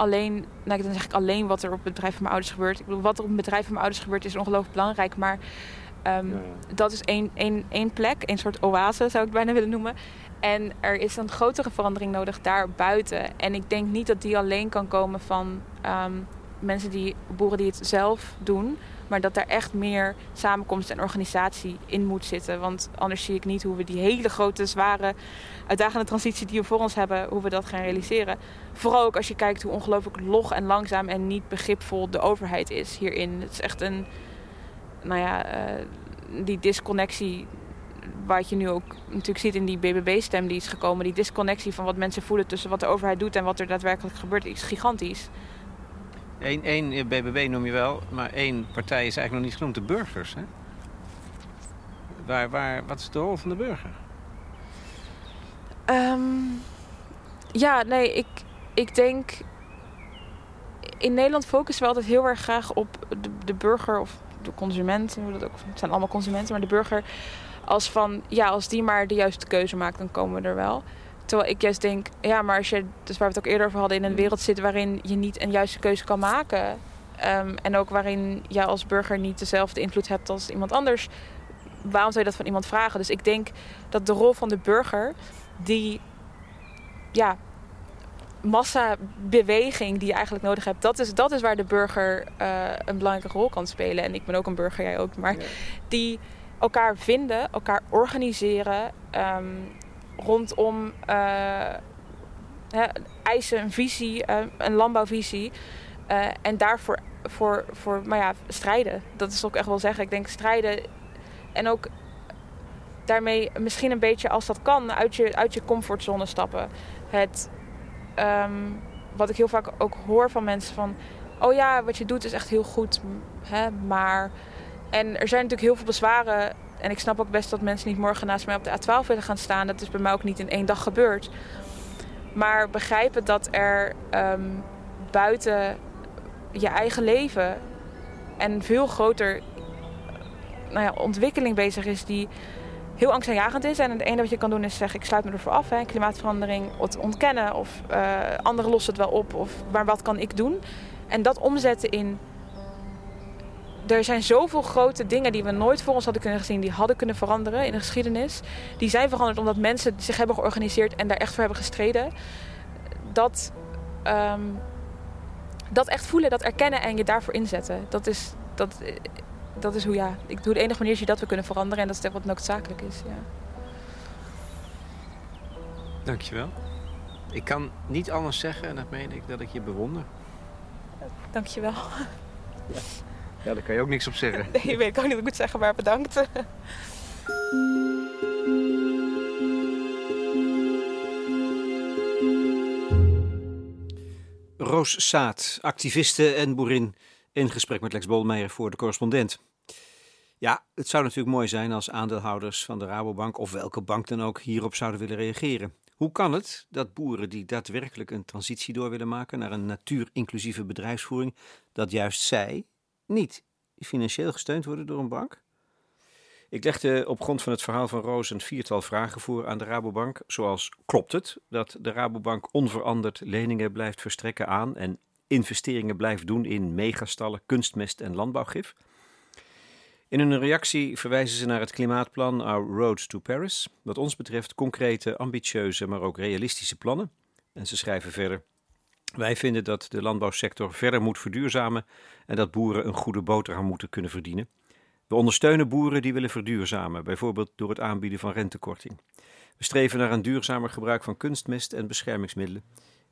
alleen, nou dan zeg ik alleen wat er op het bedrijf van mijn ouders gebeurt. Ik bedoel, wat er op het bedrijf van mijn ouders gebeurt is ongelooflijk belangrijk, maar ehm, dat is één, één, één plek, een soort oase zou ik bijna willen noemen. En er is een grotere verandering nodig daar buiten. En ik denk niet dat die alleen kan komen van ehm, mensen die, boeren die het zelf doen. Maar dat daar echt meer samenkomst en organisatie in moet zitten. Want anders zie ik niet hoe we die hele grote, zware, uitdagende transitie die we voor ons hebben, hoe we dat gaan realiseren. Vooral ook als je kijkt hoe ongelooflijk log en langzaam en niet begripvol de overheid is hierin. Het is echt een, nou ja, eh, die disconnectie wat je nu ook natuurlijk ziet in die BBB-stem die is gekomen. Die disconnectie van wat mensen voelen tussen wat de overheid doet en wat er daadwerkelijk gebeurt, is gigantisch. Eén, één BBB noem je wel, maar één partij is eigenlijk nog niet genoemd, de burgers. Hè? Waar, waar, wat is de rol van de burger? Ehm, ja, nee, ik, ik denk. In Nederland focussen we altijd heel erg graag op de, burger of de consument. dat ook, het zijn allemaal consumenten, maar de burger. Als van ja, als die maar de juiste keuze maakt, dan komen we er wel. Terwijl ik juist denk, ja, maar als je, dus waar we het ook eerder over hadden, in een wereld zit waarin je niet een juiste keuze kan maken. ehm, en ook waarin je als burger niet dezelfde invloed hebt als iemand anders. Waarom zou je dat van iemand vragen? Dus ik denk dat de rol van de burger, die ja, massabeweging die je eigenlijk nodig hebt, dat is, dat is waar de burger eh, een belangrijke rol kan spelen. En ik ben ook een burger, jij ook. Maar die elkaar vinden, elkaar organiseren ehm, rondom eh, hè, eisen, een visie, eh, een landbouwvisie. eh, en daarvoor voor, voor, maar ja, strijden. Dat is ook echt wel zeggen. Ik denk strijden en ook daarmee misschien een beetje als dat kan uit je, uit je comfortzone stappen. Het, ehm, wat ik heel vaak ook hoor van mensen van... Oh ja, wat je doet is echt heel goed, hè, maar... En er zijn natuurlijk heel veel bezwaren. En ik snap ook best dat mensen niet morgen naast mij op de A12 willen gaan staan. Dat is bij mij ook niet in één dag gebeurd. Maar begrijpen dat er ehm, buiten je eigen leven... en veel groter nou ja, ontwikkeling bezig is die heel angstaanjagend is. En het enige wat je kan doen is zeggen, ik sluit me ervoor af. Hè. Klimaatverandering, ontkennen of eh, anderen lossen het wel op. Of, maar wat kan ik doen? En dat omzetten in... Er zijn zoveel grote dingen die we nooit voor ons hadden kunnen zien... die hadden kunnen veranderen in de geschiedenis. Die zijn veranderd omdat mensen zich hebben georganiseerd... en daar echt voor hebben gestreden. Dat, ehm, dat echt voelen, dat erkennen en je daarvoor inzetten. Dat is... Dat, dat is hoe ja, ik doe de enige manier is dat we kunnen veranderen en dat is echt wat noodzakelijk is. Ja. Dankjewel. Ik kan niet anders zeggen, en dat meen ik, dat ik je bewonder. Dankjewel. Ja, daar kan je ook niks op zeggen. Nee, weet ik ook niet wat ik moet zeggen, maar bedankt. Roos Saat, activiste en boerin, in gesprek met Lex Bolmeijer voor de correspondent. Ja, het zou natuurlijk mooi zijn als aandeelhouders van de Rabobank of welke bank dan ook hierop zouden willen reageren. Hoe kan het dat boeren die daadwerkelijk een transitie door willen maken naar een natuurinclusieve bedrijfsvoering, dat juist zij niet financieel gesteund worden door een bank? Ik legde op grond van het verhaal van Roos een viertal vragen voor aan de Rabobank, zoals klopt het dat de Rabobank onveranderd leningen blijft verstrekken aan en investeringen blijft doen in megastallen, kunstmest en landbouwgif? In hun reactie verwijzen ze naar het klimaatplan Our Road to Paris. Wat ons betreft concrete, ambitieuze, maar ook realistische plannen. En ze schrijven verder. Wij vinden dat de landbouwsector verder moet verduurzamen en dat boeren een goede boterham moeten kunnen verdienen. We ondersteunen boeren die willen verduurzamen, bijvoorbeeld door het aanbieden van rentekorting. We streven naar een duurzamer gebruik van kunstmest en beschermingsmiddelen.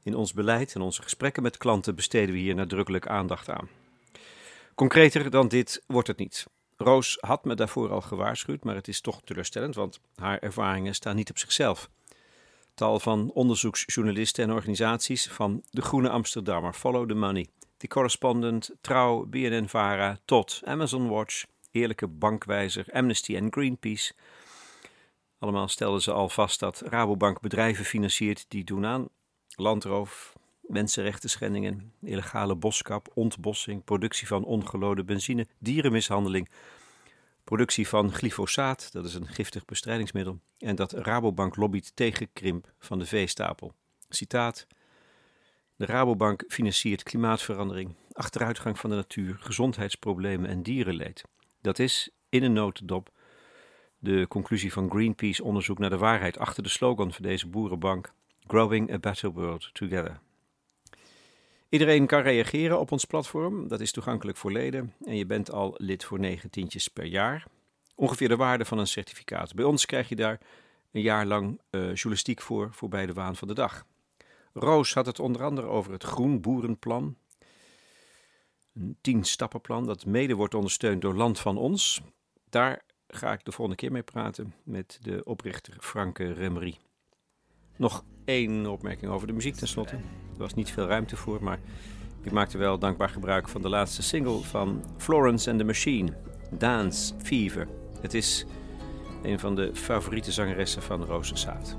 In ons beleid en onze gesprekken met klanten besteden we hier nadrukkelijk aandacht aan. Concreter dan dit wordt het niet. Roos had me daarvoor al gewaarschuwd, maar het is toch teleurstellend, want haar ervaringen staan niet op zichzelf. Tal van onderzoeksjournalisten en organisaties van De Groene Amsterdammer, Follow the Money, The Correspondent, Trouw, BNN-Vara, TOT, Amazon Watch, Eerlijke Bankwijzer, Amnesty en Greenpeace. Allemaal stelden ze al vast dat Rabobank bedrijven financiert die doen aan landroof, mensenrechten schendingen, illegale boskap, ontbossing, productie van ongelode benzine, dierenmishandeling, productie van glyfosaat, dat is een giftig bestrijdingsmiddel, en dat Rabobank lobbyt tegen krimp van de veestapel. Citaat: De Rabobank financiert klimaatverandering, achteruitgang van de natuur, gezondheidsproblemen en dierenleed. Dat is, in een notendop, de conclusie van Greenpeace onderzoek naar de waarheid achter de slogan van deze boerenbank: Growing a Better World Together. Iedereen kan reageren op ons platform. Dat is toegankelijk voor leden. En je bent al lid voor negen tientjes per jaar. Ongeveer de waarde van een certificaat. Bij ons krijg je daar een jaar lang uh, journalistiek voor, voorbij de waan van de dag. Roos had het onder andere over het Groen Boerenplan. Een tien-stappenplan dat mede wordt ondersteund door Land van Ons. Daar ga ik de volgende keer mee praten met de oprichter Franke Remery. Nog één opmerking over de muziek tenslotte. Er was niet veel ruimte voor, maar ik maakte wel dankbaar gebruik van de laatste single van Florence and the Machine, Dance Fever. Het is een van de favoriete zangeressen van Rozenzaad.